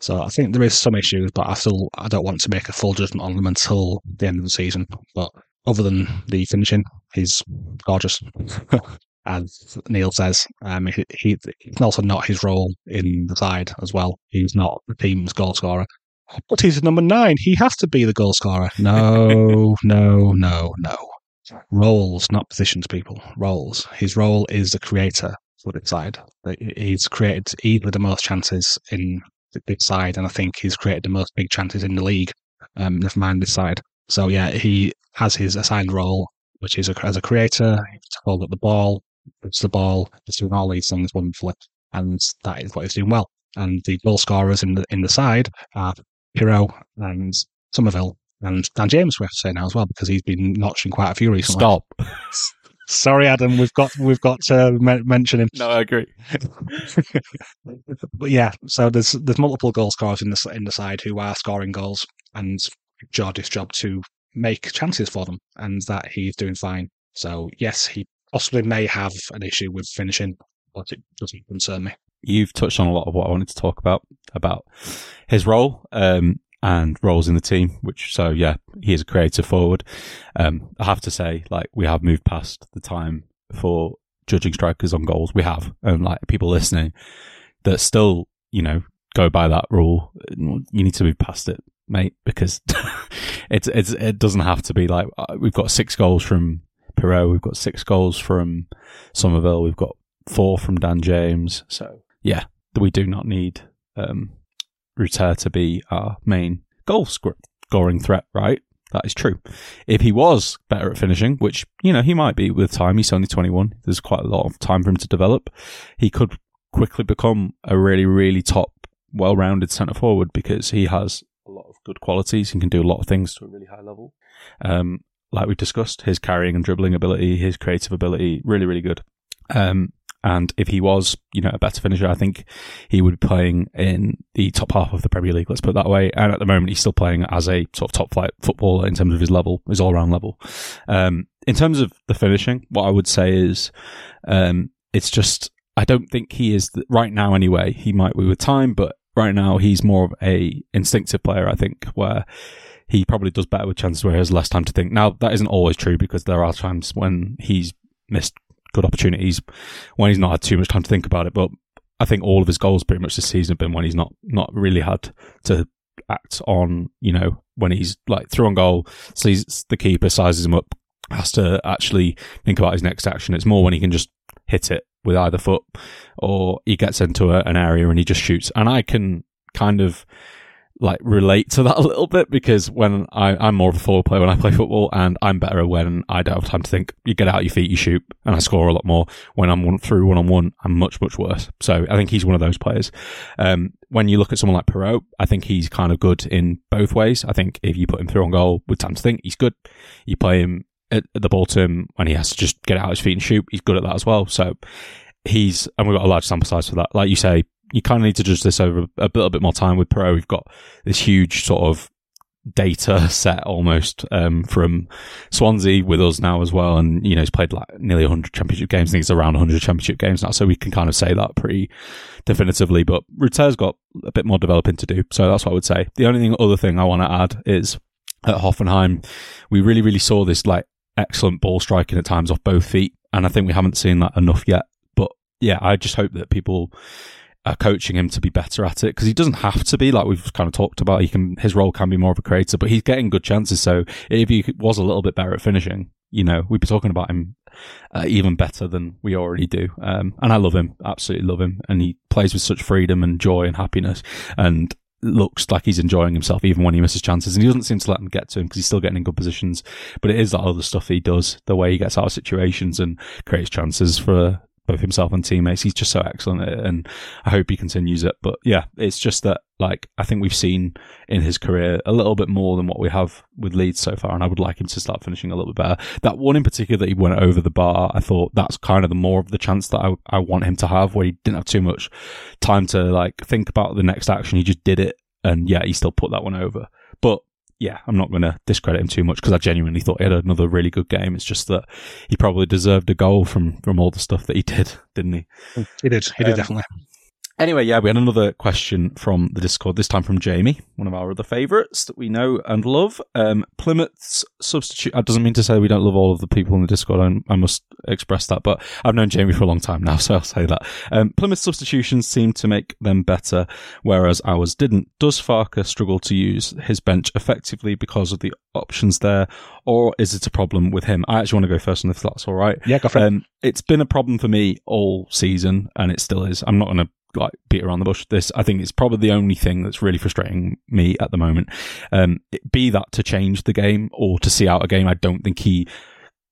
Speaker 2: So I think there is some issues, but I still I don't want to make a full judgment on them until the end of the season. But other than the finishing, he's gorgeous. As Neil says, um, he, he, it's also not his role in the side as well. He's not the team's goal scorer. But he's number nine. He has to be the goal scorer. No, no, no, no. Roles, not positions, people. Roles. His role is the creator for the side. He's created either the most chances in big side, and I think he's created the most big chances in the league. Um, never mind this side. So yeah, he has his assigned role, which is a, as a creator, to hold up the ball, it's the ball, he's doing all these things wonderfully, and that is what he's doing well. And the goal scorers in the in the side are Piroe and Summerville and Dan James. We have to say now as well because he's been notching quite a few recently.
Speaker 1: Stop.
Speaker 2: Sorry, Adam. We've got we've got to mention him.
Speaker 1: No, I agree.
Speaker 2: but yeah, so there's there's multiple goal scorers in the in the side who are scoring goals, and George's job to make chances for them, and that he's doing fine. So yes, he possibly may have an issue with finishing, but it doesn't concern me.
Speaker 1: You've touched on a lot of what I wanted to talk about about his role. Um, and roles in the team, which so yeah, he is a creative forward. Um, I have to say, like we have moved past the time for judging strikers on goals. We have, and like people listening that still, you know, go by that rule. You need to move past it, mate, because it's it's it doesn't have to be like uh, we've got six goals from Piroe, we've got six goals from Summerville, we've got four from Dan James. So yeah, we do not need um, Rutter to be our main goal scoring threat, right? That is true. If he was better at finishing, which, you know, he might be with time, he's only 21. There's quite a lot of time for him to develop. He could quickly become a really, really top, well rounded centre forward because he has a lot of good qualities and can do a lot of things to a really high level. Um, like we've discussed, his carrying and dribbling ability, his creative ability, really, really good. Um, and if he was, you know, a better finisher, I think he would be playing in the top half of the Premier League. Let's put it that way. And at the moment, he's still playing as a sort of top flight footballer in terms of his level, his all round level. Um, in terms of the finishing, what I would say is, um, it's just, I don't think he is the, right now anyway. He might be with time, but right now he's more of a instinctive player, I think, where he probably does better with chances where he has less time to think. Now, that isn't always true because there are times when he's missed good opportunities when he's not had too much time to think about it. But I think all of his goals pretty much this season have been when he's not not really had to act on, you know, when he's like through on goal, sees the keeper, sizes him up, has to actually think about his next action. It's more when he can just hit it with either foot or he gets into a, an area and he just shoots. And I can kind of like relate to that a little bit because when I, I'm more of a forward player when I play football and I'm better when I don't have time to think. You get out of your feet, you shoot, and I score a lot more. When I'm one through one on one, I'm much, much worse. So I think he's one of those players. Um, when you look at someone like Piroe, I think he's kind of good in both ways. I think if you put him through on goal with time to think, he's good. You play him at the him when he has to just get out his feet and shoot, he's good at that as well. So he's, and we've got a large sample size for that. Like you say, you kind of need to judge this over a little bit more time with Piroe. We've got this huge sort of data set almost um, from Swansea with us now as well. And, you know, he's played like nearly 100 championship games. I think he's around 100 championship games now. So we can kind of say that pretty definitively. But Rutter's got a bit more developing to do. So that's what I would say. The only thing, other thing I want to add is at Hoffenheim, we really, really saw this like excellent ball striking at times off both feet. And I think we haven't seen that enough yet. But yeah, I just hope that people are coaching him to be better at it because he doesn't have to be like we've kind of talked about. He can his role can be more of a creator, but he's getting good chances. So if he was a little bit better at finishing, you know, we'd be talking about him uh, even better than we already do. Um, and I love him, absolutely love him, and he plays with such freedom and joy and happiness, and looks like he's enjoying himself even when he misses chances. And he doesn't seem to let them get to him because he's still getting in good positions. But it is that other stuff he does, the way he gets out of situations and creates chances for both himself and teammates. He's just so excellent and I hope he continues it. But yeah, it's just that like I think we've seen in his career a little bit more than what we have with Leeds so far, and I would like him to start finishing a little bit better. That one in particular that he went over the bar, I thought that's kind of the more of the chance that I, I want him to have, where he didn't have too much time to like think about the next action. He just did it, and yeah, he still put that one over. But yeah, I'm not going to discredit him too much because I genuinely thought he had another really good game. It's just that he probably deserved a goal from from all the stuff that he did, didn't he?
Speaker 2: He did. He did um, definitely.
Speaker 1: Anyway, yeah, we had another question from the Discord, this time from Jamie, one of our other favourites that we know and love. Um, Plymouth's substitute, that doesn't mean to say we don't love all of the people in the Discord, I, I must express that, but I've known Jamie for a long time now, so I'll say that. Um, Plymouth's substitutions seem to make them better, whereas ours didn't. Does Farke struggle to use his bench effectively because of the options there, or is it a problem with him? I actually want to go first, and if that's all right.
Speaker 2: Yeah, go for it. Um,
Speaker 1: it's been a problem for me all season, and it still is. I'm not going to like beat around the bush. This, I think, is probably the only thing that's really frustrating me at the moment. Um, be that to change the game or to see out a game, I don't think he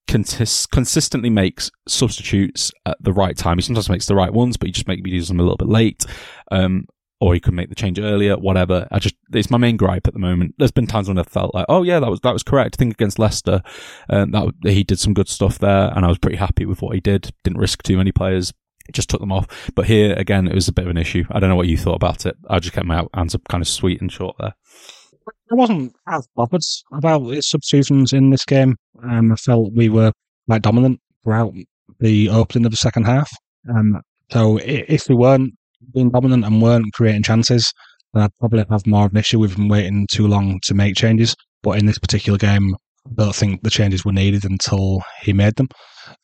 Speaker 1: consistently makes substitutes at the right time. He sometimes makes the right ones, but he just maybe does them a little bit late. Um, or he could make the change earlier, whatever. I just, it's my main gripe at the moment. There's been times when I felt like, oh yeah, that was, that was correct. I think against Leicester, um, that, he did some good stuff there and I was pretty happy with what he did. Didn't risk too many players just took them off. But here again, it was a bit of an issue. I don't know what you thought about it. I just kept my answer kind of sweet and short there.
Speaker 2: I wasn't as bothered about its substitutions in this game. Um, I felt we were quite dominant throughout the opening of the second half. Um, so if we weren't being dominant and weren't creating chances, then I'd probably have more of an issue with him waiting too long to make changes. But in this particular game, I don't think the changes were needed until he made them.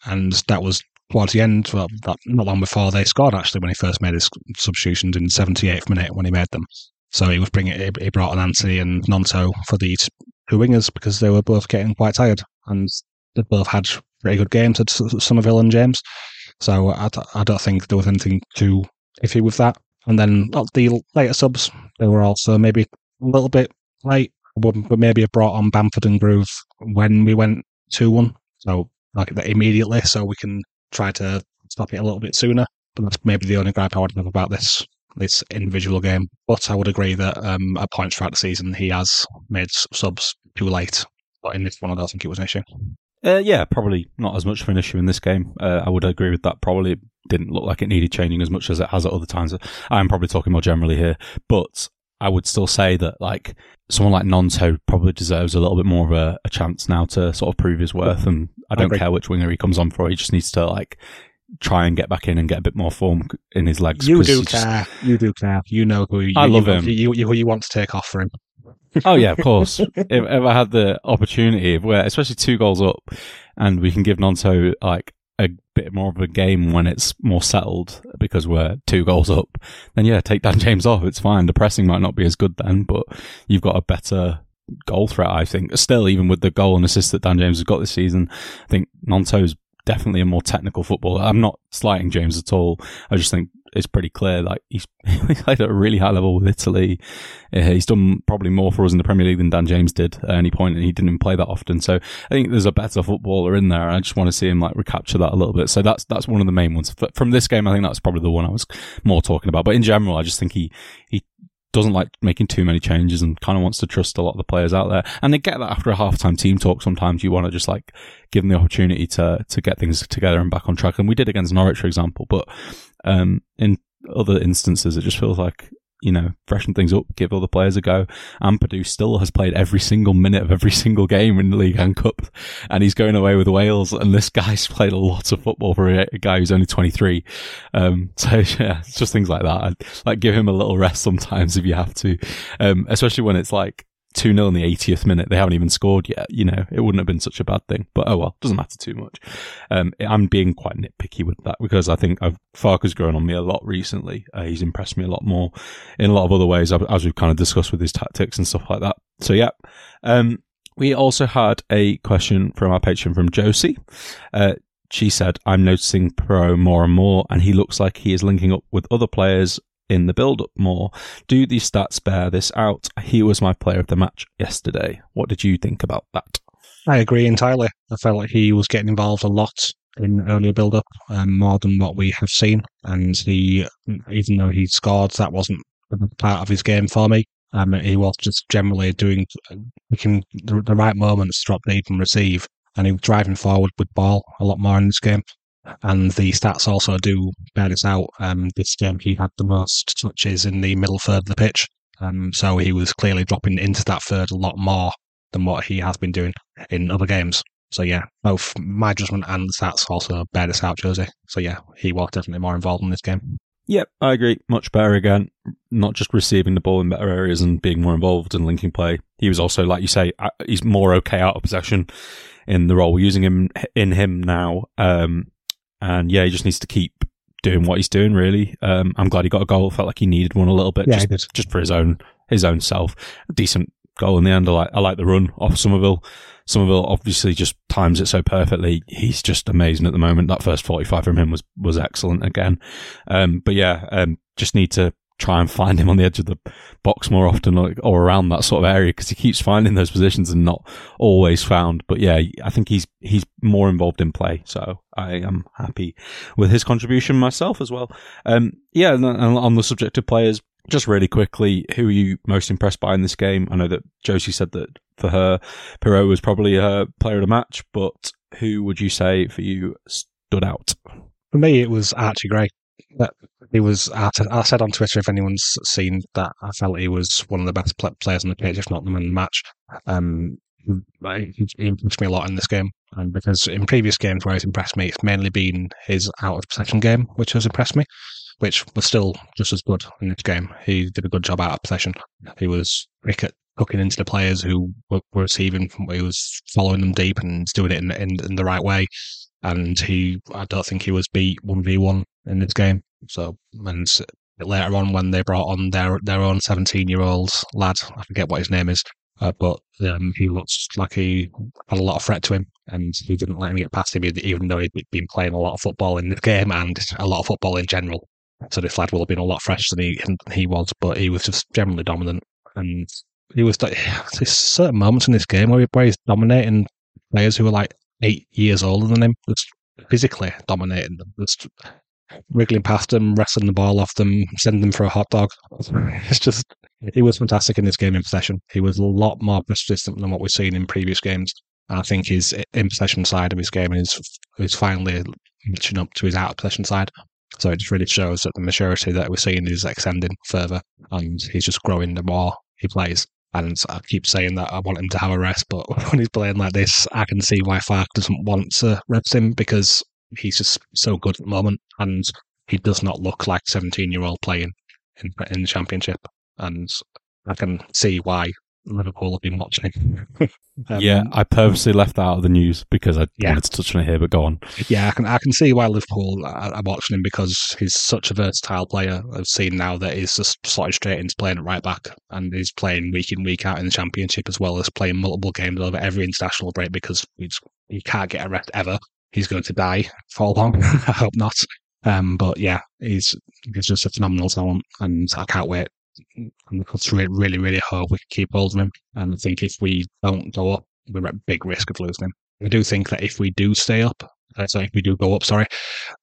Speaker 2: And that was towards the end, well, that, not long before they scored, actually, when he first made his substitutions in the 78th minute when he made them. So he was bringing, he brought on Anthony and Gnonto for the two wingers because they were both getting quite tired and they both had pretty good games at Summerville and James. So I, I don't think there was anything too iffy with that. And then the later subs, they were also maybe a little bit late. But maybe have brought on Bamford and Gruev when we went 2 1. So like immediately, so we can try to stop it a little bit sooner. But that's maybe the only gripe I would have about this this individual game. But I would agree that um, at points throughout the season he has made subs too late. But in this one, I don't think it was an issue.
Speaker 1: Uh, yeah, probably not as much of an issue in this game. Uh, I would agree with that. Probably didn't look like it needed changing as much as it has at other times. I'm probably talking more generally here, but I would still say that like someone like Gnonto probably deserves a little bit more of a, a chance now to sort of prove his worth. And I don't I care which winger he comes on for. He just needs to like try and get back in and get a bit more form in his legs.
Speaker 2: You do care. Just... You do care. You know who you,
Speaker 1: I love
Speaker 2: you,
Speaker 1: him.
Speaker 2: You, you, who you want to take off for him.
Speaker 1: oh yeah, of course. if, if I had the opportunity, where especially two goals up, and we can give Gnonto like a bit more of a game when it's more settled because we're two goals up, then yeah, take Dan James off. It's fine. The pressing might not be as good then, but you've got a better goal threat, I think. Still, even with the goal and assist that Dan James has got this season, I think Gnonto's definitely a more technical footballer. I'm not slighting James at all. I just think it's pretty clear like he's he played at a really high level with Italy. Uh, he's done probably more for us in the Premier League than Dan James did at any point, and he didn't even play that often. So I think there's a better footballer in there. I just want to see him like recapture that a little bit. So that's that's one of the main ones from this game. I think that's probably the one I was more talking about. But in general, I just think he he doesn't like making too many changes and kind of wants to trust a lot of the players out there. And they get that after a halftime team talk. Sometimes you want to just like give them the opportunity to to get things together and back on track. And we did against Norwich, for example. But um, in other instances, it just feels like you know, freshen things up, give other players a go. Ampadu still has played every single minute of every single game in the League and Cup, and he's going away with Wales. And this guy's played a lot of football for a, guy who's only 23. Um, so yeah, it's just things like that. I'd, like give him a little rest sometimes if you have to, um, especially when it's like 2 0 in the 80th minute. They haven't even scored yet. You know, it wouldn't have been such a bad thing. But oh well, doesn't matter too much. Um, I'm being quite nitpicky with that because I think I've, Farke's grown on me a lot recently. Uh, he's impressed me a lot more in a lot of other ways, as we've kind of discussed with his tactics and stuff like that. So yeah. Um, we also had a question from our patron from Josie. Uh, she said, I'm noticing Piroe more and more, and he looks like he is linking up with other players in the build up more. Do these stats bear this out? He was my player of the match yesterday. What did you think about that?
Speaker 2: I agree entirely. I felt like he was getting involved a lot in earlier build up, um, more than what we have seen. And he, even though he scored, that wasn't part of his game for me. Um, he was just generally doing, picking the, the right moments to drop deep and receive. And he was driving forward with ball a lot more in this game and the stats also do bear this out. Um, this game he had the most touches in the middle third of the pitch, um, so he was clearly dropping into that third a lot more than what he has been doing in other games. So yeah, both my judgment and the stats also bear this out, Josie. So yeah, he was definitely more involved in this game.
Speaker 1: Yep, I agree. Much better again. Not just receiving the ball in better areas and being more involved in linking play. He was also, like you say, uh, he's more okay out of possession in the role. We're using him in him now. Um, and yeah, he just needs to keep doing what he's doing. Really, um, I'm glad he got a goal. Felt like he needed one a little bit, yeah, just, just for his own his own self. A decent goal in the end. I like I like the run off Summerville. Summerville obviously just times it so perfectly. He's just amazing at the moment. That first 45 from him was was excellent again. Um, but yeah, um, just need to try and find him on the edge of the box more often or, or around that sort of area because he keeps finding those positions and not always found. But yeah, I think he's he's more involved in play, so I am happy with his contribution myself as well. Um, yeah, and on the subject of players, just really quickly, who are you most impressed by in this game? I know that Josie said that for her, Piroe was probably her player of the match, but who would you say for you stood out?
Speaker 2: For me, it was Archie Gray. That he was. I said on Twitter if anyone's seen that, I felt he was one of the best players on the pitch, if not the man in the match. Um, he, impressed me a lot in this game, and because in previous games where he's impressed me, it's mainly been his out of possession game which has impressed me, which was still just as good in this game. He did a good job out of possession. He was quick at hooking into the players who were, were receiving. He was following them deep and doing it in, in, in the right way. And he, I don't think he was beat one v one in this game. So, and later on when they brought on their their own 17 year old lad, I forget what his name is, uh, but um, he looks like he had a lot of threat to him, and he didn't let him get past him, even though he'd been playing a lot of football in the game and a lot of football in general. So this lad will have been a lot fresher than he he was, but he was just generally dominant, and he was. There's certain moments in this game where, where he's dominating players who are like eight years older than him, just physically dominating them, just wriggling past them, wrestling the ball off them, sending them for a hot dog. It's just, he was fantastic in this game in possession. He was a lot more persistent than what we've seen in previous games. And I think his in possession side of his game is is finally matching up to his out of possession side. So it just really shows that the maturity that we're seeing is extending further, and he's just growing the more he plays. And I keep saying that I want him to have a rest, but when he's playing like this, I can see why Farke doesn't want to rest him because he's just so good at the moment, and he does not look like seventeen year old playing in in the championship, and I can see why Liverpool have been watching
Speaker 1: um, yeah, I purposely left that out of the news because I yeah. wanted to touch on it here, but go on.
Speaker 2: Yeah, I can I can see why Liverpool are watching him because he's such a versatile player. I've seen now that he's just slotted straight into playing at right back and he's playing week in, week out in the championship as well as playing multiple games over every international break because he's, he can't get a rest ever he's going to die for long. I hope not. Um, but yeah, he's he's just a phenomenal talent, and I can't wait. And really, really, really hard. we keep hold of him. And I think if we don't go up, we're at big risk of losing him. I do think that if we do stay up, uh, sorry, if we do go up, sorry,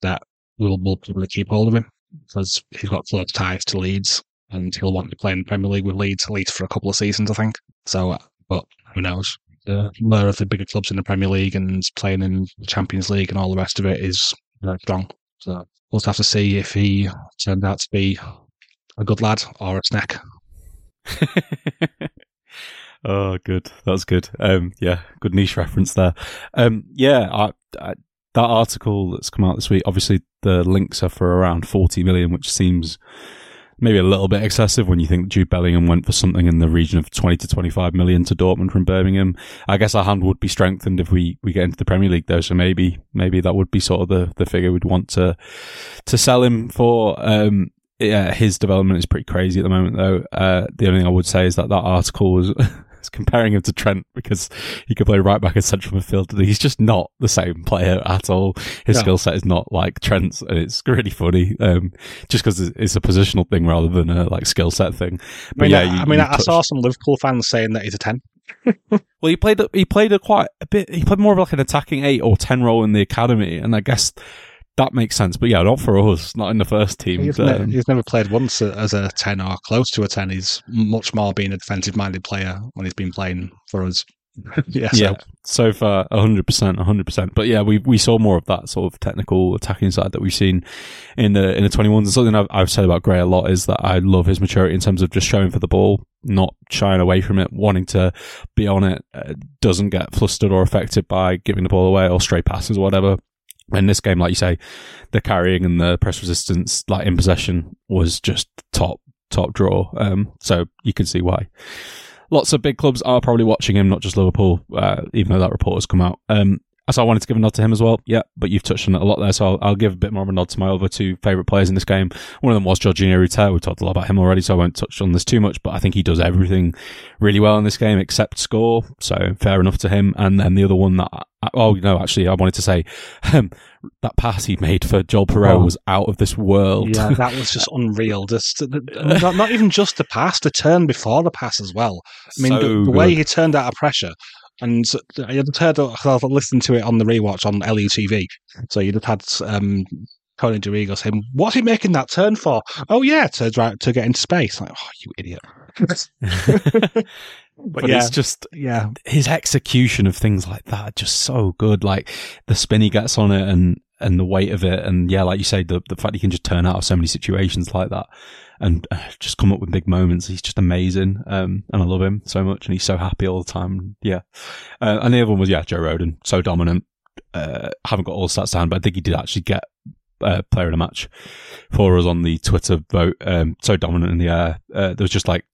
Speaker 2: that we'll, we'll probably keep hold of him because he's got close ties to Leeds and he'll want to play in the Premier League with Leeds at least for a couple of seasons, I think. So, uh, but who knows? The more of the bigger clubs in the Premier League and playing in the Champions League and all the rest of it is very strong. So we'll have to see if he turns out to be a good lad or a snack.
Speaker 1: oh, good. That's good. Um, yeah, good niche reference there. Um, yeah, I, I, that article that's come out this week. Obviously, the links are for around forty million, which seems maybe a little bit excessive when you think Jude Bellingham went for something in the region of 20 to 25 million to Dortmund from Birmingham. I guess our hand would be strengthened if we, we get into the Premier League though. So maybe, maybe that would be sort of the, the figure we'd want to, to sell him for. Um, yeah, his development is pretty crazy at the moment though. Uh, the only thing I would say is that that article was comparing him to Trent because he could play right back in central midfield. He's just not the same player at all. His no. skill set is not like Trent's, and it's really funny. Um, just because it's a positional thing rather than a like skill set thing.
Speaker 2: But I mean, yeah, you, I mean, I touched... saw some Liverpool fans saying that he's a ten.
Speaker 1: well, he played he played a quite a bit. He played more of like an attacking eight or ten role in the academy, and I guess that makes sense. But yeah, not for us, not in the first team.
Speaker 2: He's, um, ne- he's never played once as a 10 or close to a 10. He's much more been a defensive minded player when he's been playing for us.
Speaker 1: yeah, so. yeah, so far, 100%, 100%. But yeah, we we saw more of that sort of technical attacking side that we've seen in the in the 21s. And something I've, I've said about Gray a lot is that I love his maturity in terms of just showing for the ball, not shying away from it, wanting to be on it, uh, doesn't get flustered or affected by giving the ball away or stray passes or whatever in this game, like you say, the carrying and the press resistance, like in possession, was just top top draw. Um, so you can see why. Lots of big clubs are probably watching him, not just Liverpool, uh, even though that report has come out. Um, so I wanted to give a nod to him as well. Yeah, but you've touched on it a lot there, so I'll, I'll give a bit more of a nod to my other two favourite players in this game. One of them was Georginio Rutter. We've talked a lot about him already, so I won't touch on this too much, but I think he does everything really well in this game except score, so fair enough to him. And then the other one that, I, oh, no, actually, I wanted to say um, that pass he made for Joel Piroe oh. was out of this world.
Speaker 2: Yeah, that was just unreal. Just not, not, even just the pass, the turn before the pass as well. I mean, so the, the way he turned out of pressure and I had heard, I listened to it on the rewatch on LUTV. So you just had um, Tony Dorigo saying, "What's he making that turn for?" Oh yeah, to drive, to get into space. Like, oh, you idiot.
Speaker 1: but, but yeah, it's just yeah, his execution of things like that just so good. Like the spin he gets on it and and the weight of it, and yeah, like you say, the the fact he can just turn out of so many situations like that and uh, just come up with big moments. He's just amazing. Um, and I love him so much and he's so happy all the time. Yeah. Uh, and the other one was, yeah, Joe Rodon. So dominant. Uh, haven't got all stats down, but I think he did actually get uh, player in a match for us on the Twitter vote. Um, so dominant in the air. Uh, there was just like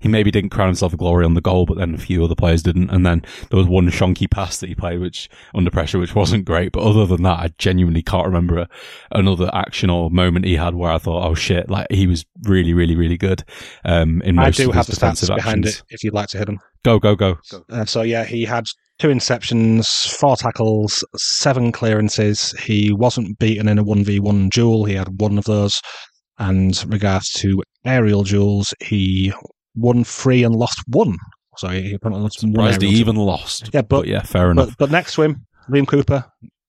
Speaker 1: he maybe didn't crown himself a glory on the goal, but then a few other players didn't. And then there was one shonky pass that he played, which under pressure, which wasn't great. But other than that, I genuinely can't remember a, another action or moment he had where I thought, oh shit, like he was really, really, really good. Um, in most I do of have the stats actions. behind it
Speaker 2: if you'd like to hit them.
Speaker 1: Go, go, go.
Speaker 2: Uh, so yeah, he had two interceptions, four tackles, seven clearances. He wasn't beaten in a 1v1 duel. He had one of those. And regards to aerial duels, he won three and lost one. So he
Speaker 1: lost Surprised he even lost. Yeah, but, but, yeah, fair enough.
Speaker 2: But, but next to him, Liam Cooper,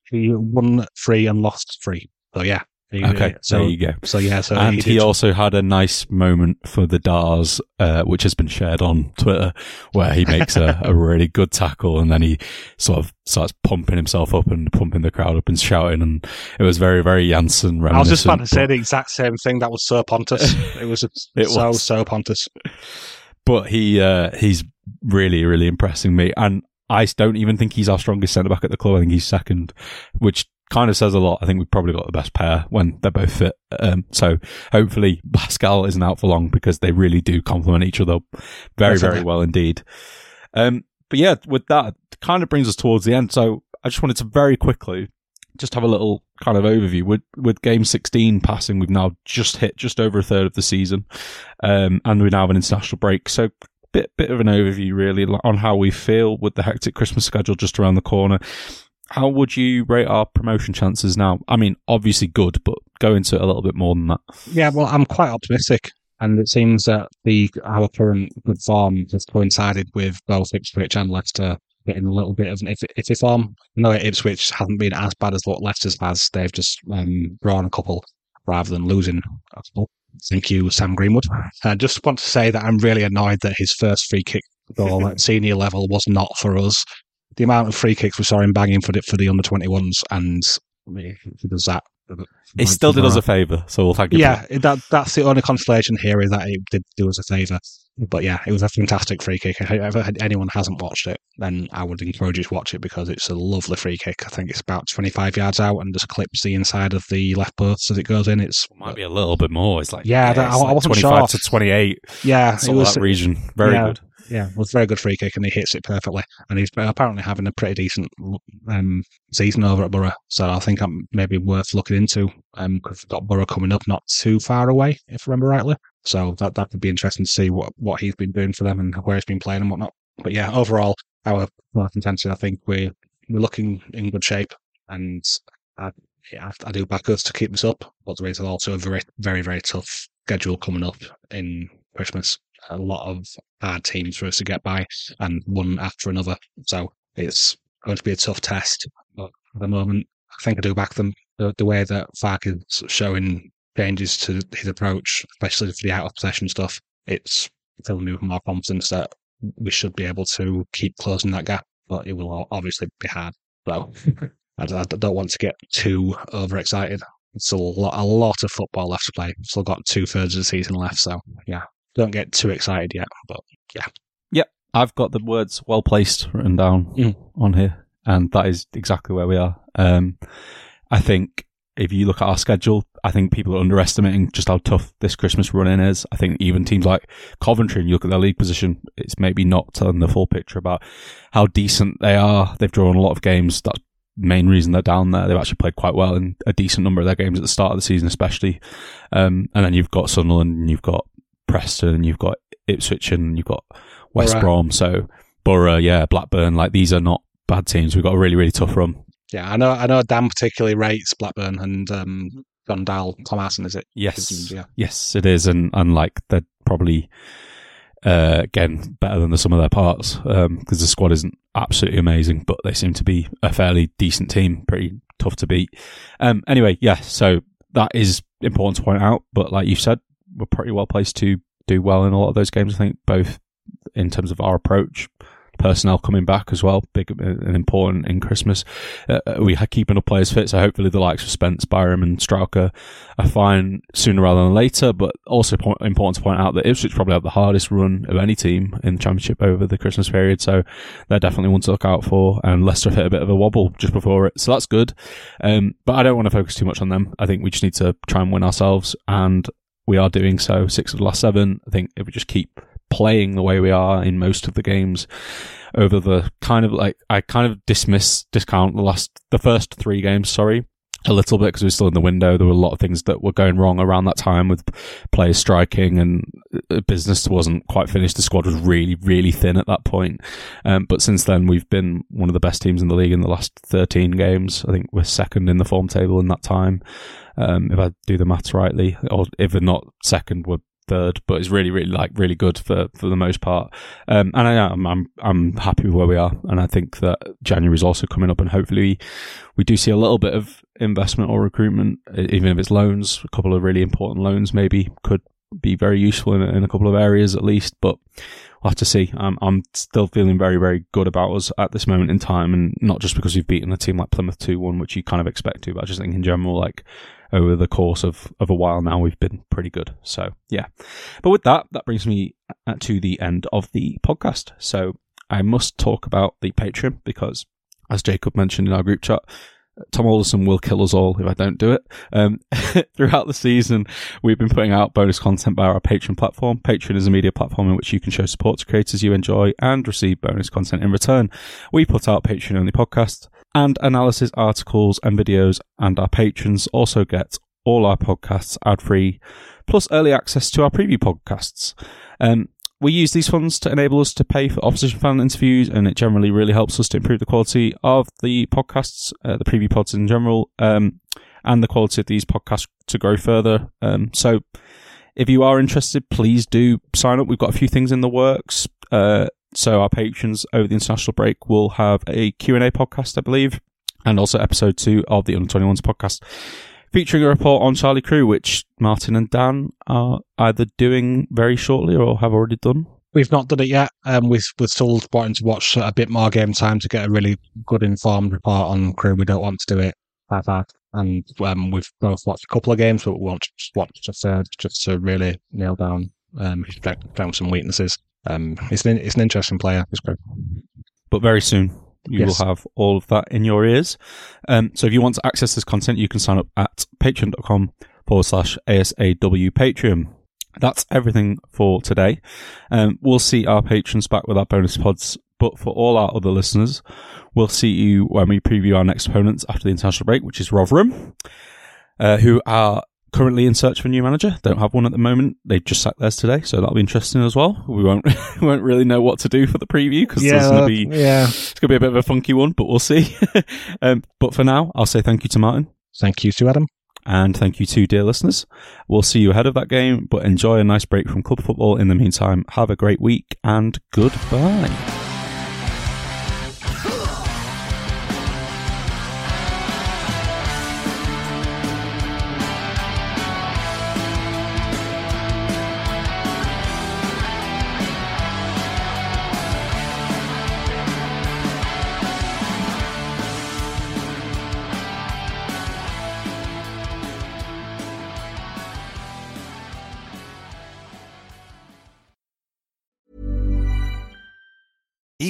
Speaker 2: he won three and lost three. So yeah.
Speaker 1: He, okay,
Speaker 2: so,
Speaker 1: there you go.
Speaker 2: So yeah, so
Speaker 1: and he, he also had a nice moment for the Dars, uh, which has been shared on Twitter, where he makes a, a, really good tackle and then he sort of starts pumping himself up and pumping the crowd up and shouting, and it was very, very Jansson.
Speaker 2: I was just about to say the exact same thing. That was so Pontus. It was it so was. so Pontus.
Speaker 1: But he uh, he's really, really impressing me, and I don't even think he's our strongest centre back at the club. I think he's second, which kind of says a lot. I think we've probably got the best pair when they're both fit. Um, so hopefully Pascal isn't out for long because they really do complement each other very, very well indeed. Um, but yeah, with that, kind of brings us towards the end. So I just wanted to very quickly just have a little kind of overview with with game 16 passing we've now just hit just over a third of the season um, and we now have an international break so bit bit of an overview really on how we feel with the hectic christmas schedule just around the corner How would you rate our promotion chances now? I mean, obviously good, but go into it a little bit more than that.
Speaker 2: Yeah, well, I'm quite optimistic, and it seems that the our current good form has coincided with both Ipswich and Leicester getting a little bit of an iffy, iffy form. No, Ipswich hasn't been as bad as what Leicester's has. They've just um, drawn a couple rather than losing a couple. Thank you, Sam Greenwood. I just want to say that I'm really annoyed that his first free kick goal at senior level was not for us. The amount of free kicks we saw him banging for the, for the under 21s, and I mean, he does that.
Speaker 1: It still did us a favour, so we'll thank you.
Speaker 2: Yeah, that that's the only consolation here is that it did do us a favour. But yeah, it was a fantastic free kick. If ever anyone hasn't watched it, then I would encourage you to watch it because it's a lovely free kick. I think it's about 25 yards out and just clips the inside of the left post as it goes in. It's
Speaker 1: it might be a little bit more. It's like
Speaker 2: yeah,
Speaker 1: yeah
Speaker 2: that,
Speaker 1: it's
Speaker 2: I, I wasn't
Speaker 1: 25
Speaker 2: sure.
Speaker 1: to 28.
Speaker 2: Yeah,
Speaker 1: Sort of that region. Very
Speaker 2: yeah.
Speaker 1: good.
Speaker 2: Yeah, was very good free kick and he hits it perfectly. And he's apparently having a pretty decent um, season over at Borough. So I think I'm maybe worth looking into um, we've got Borough coming up not too far away, if I remember rightly. So that that could be interesting to see what, what he's been doing for them and where he's been playing and whatnot. But yeah, overall, our market intention, I think we're, we're looking in good shape. And I, yeah, I do back us to keep this up. But there is also a very, very, very tough schedule coming up in Christmas a lot of hard teams for us to get by and one after another. So it's going to be a tough test. But at the moment, I think I do back them. The, the way that Farke is showing changes to his approach, especially for the out of possession stuff, it's filling me with more confidence that we should be able to keep closing that gap. But it will obviously be hard. So I, I don't want to get too overexcited. It's a lot, a lot of football left to play. Still got two thirds of the season left. So yeah, don't get too excited yet, but yeah.
Speaker 1: Yep. I've got the words well placed written down
Speaker 2: Mm.
Speaker 1: on here, and that is exactly where we are. Um, I think if you look at our schedule, I think people are underestimating just how tough this Christmas run in is. I think even teams like Coventry, and you look at their league position, it's maybe not telling the full picture about how decent they are. They've drawn a lot of games. That's the main reason they're down there. They've actually played quite well in a decent number of their games at the start of the season, especially. Um, and then you've got Sunderland, and you've got Preston, and you've got Ipswich, and you've got West
Speaker 2: Borough.
Speaker 1: Brom. So Borough, yeah, Blackburn, like these are not bad teams. We've got a really, really tough run.
Speaker 2: Yeah, I know. I know. Dan particularly rates Blackburn and um, Gondal Thomason. Is it?
Speaker 1: Yes,
Speaker 2: Yeah.
Speaker 1: yes, it is, and and like they're probably uh, again better than the sum of their parts because the squad isn't absolutely amazing, but they seem to be a fairly decent team, pretty tough to beat. Um, anyway, yeah, so that is important to point out. But like you said, we're pretty well placed to do well in a lot of those games. I think both in terms of our approach. Personnel coming back as well, big and important in Christmas. Uh, we are keeping up players fit, so hopefully the likes of Spence, Byram, and Struijk are fine sooner rather than later. But also po- important to point out that Ipswich probably have the hardest run of any team in the Championship over the Christmas period, so they're definitely one to look out for. And Leicester hit a bit of a wobble just before it, so that's good. Um, but I don't want to focus too much on them. I think we just need to try and win ourselves, and we are doing so. Six of the last seven. I think if we just keep playing the way we are in most of the games over the kind of like I kind of dismiss discount the last the first three games sorry a little bit because we were still in the window. There were a lot of things that were going wrong around that time with players striking and uh, business wasn't quite finished. The squad was really really thin at that point. Um, but since then we've been one of the best teams in the league in the last 13 games. I think we're second in the form table in that time. Um, if I do the maths rightly or if we're not second we're third, but it's really, really like really good for for the most part. Um, and I am I'm I'm happy with where we are, and I think that January is also coming up, and hopefully we do see a little bit of investment or recruitment, even if it's loans. A couple of really important loans maybe could be very useful in, in a couple of areas at least, but. We'll have to see. Um, I'm still feeling very, very good about us at this moment in time, and not just because we've beaten a team like Plymouth 2 1, which you kind of expect to, but I just think in general, like over the course of, of a while now, we've been pretty good. So, yeah. But with that, that brings me uh, to the end of the podcast. So, I must talk about the Patreon because, as Jacob mentioned in our group chat, Tom Alderson will kill us all if I don't do it. Um, throughout the season, we've been putting out bonus content via our Patreon platform. Patreon is a media platform in which you can show support to creators you enjoy and receive bonus content in return. We put out Patreon only podcasts and analysis articles and videos, and our patrons also get all our podcasts ad free, plus early access to our preview podcasts. Um, we use these funds to enable us to pay for opposition fan interviews, and it generally really helps us to improve the quality of the podcasts, uh, the preview pods in general, um, and the quality of these podcasts to grow further. Um, so, if you are interested, please do sign up. We've got a few things in the works. Uh, so our patrons over the international break will have a Q&A podcast, I believe, and also episode two of the Under 21s podcast featuring a report on Charlie Crew, which Martin and Dan are either doing very shortly or have already done.
Speaker 2: We've not done it yet. Um, we, we're still wanting to watch a bit more game time to get a really good informed report on Crew. We don't want to do it that fast. And um, we've both watched a couple of games, but we want to watch a third just to really nail down um, found some weaknesses. Um, it's an it's an interesting player. It's great.
Speaker 1: But very soon, you
Speaker 2: Yes.
Speaker 1: will have all of that in your ears. Um, so if you want to access this content, you can sign up at patreon.com forward slash ASAW Patreon. That's everything for today. Um, we'll see our patrons back with our bonus pods, but for all our other listeners, we'll see you when we preview our next opponents after the international break, which is Rotherham, uh, who are currently in search of a new manager. Don't have one at the moment. They just sacked theirs today, so that'll be interesting as well. We won't we won't really know what to do for the preview because there's going to be
Speaker 2: yeah.
Speaker 1: it's going to be a bit of a funky one, but we'll see. um, but for now, I'll say thank you to Martin
Speaker 2: Thank you to Adam.
Speaker 1: and thank you to dear listeners. We'll see you ahead of that game, but enjoy a nice break from club football in the meantime. Have a great week and goodbye.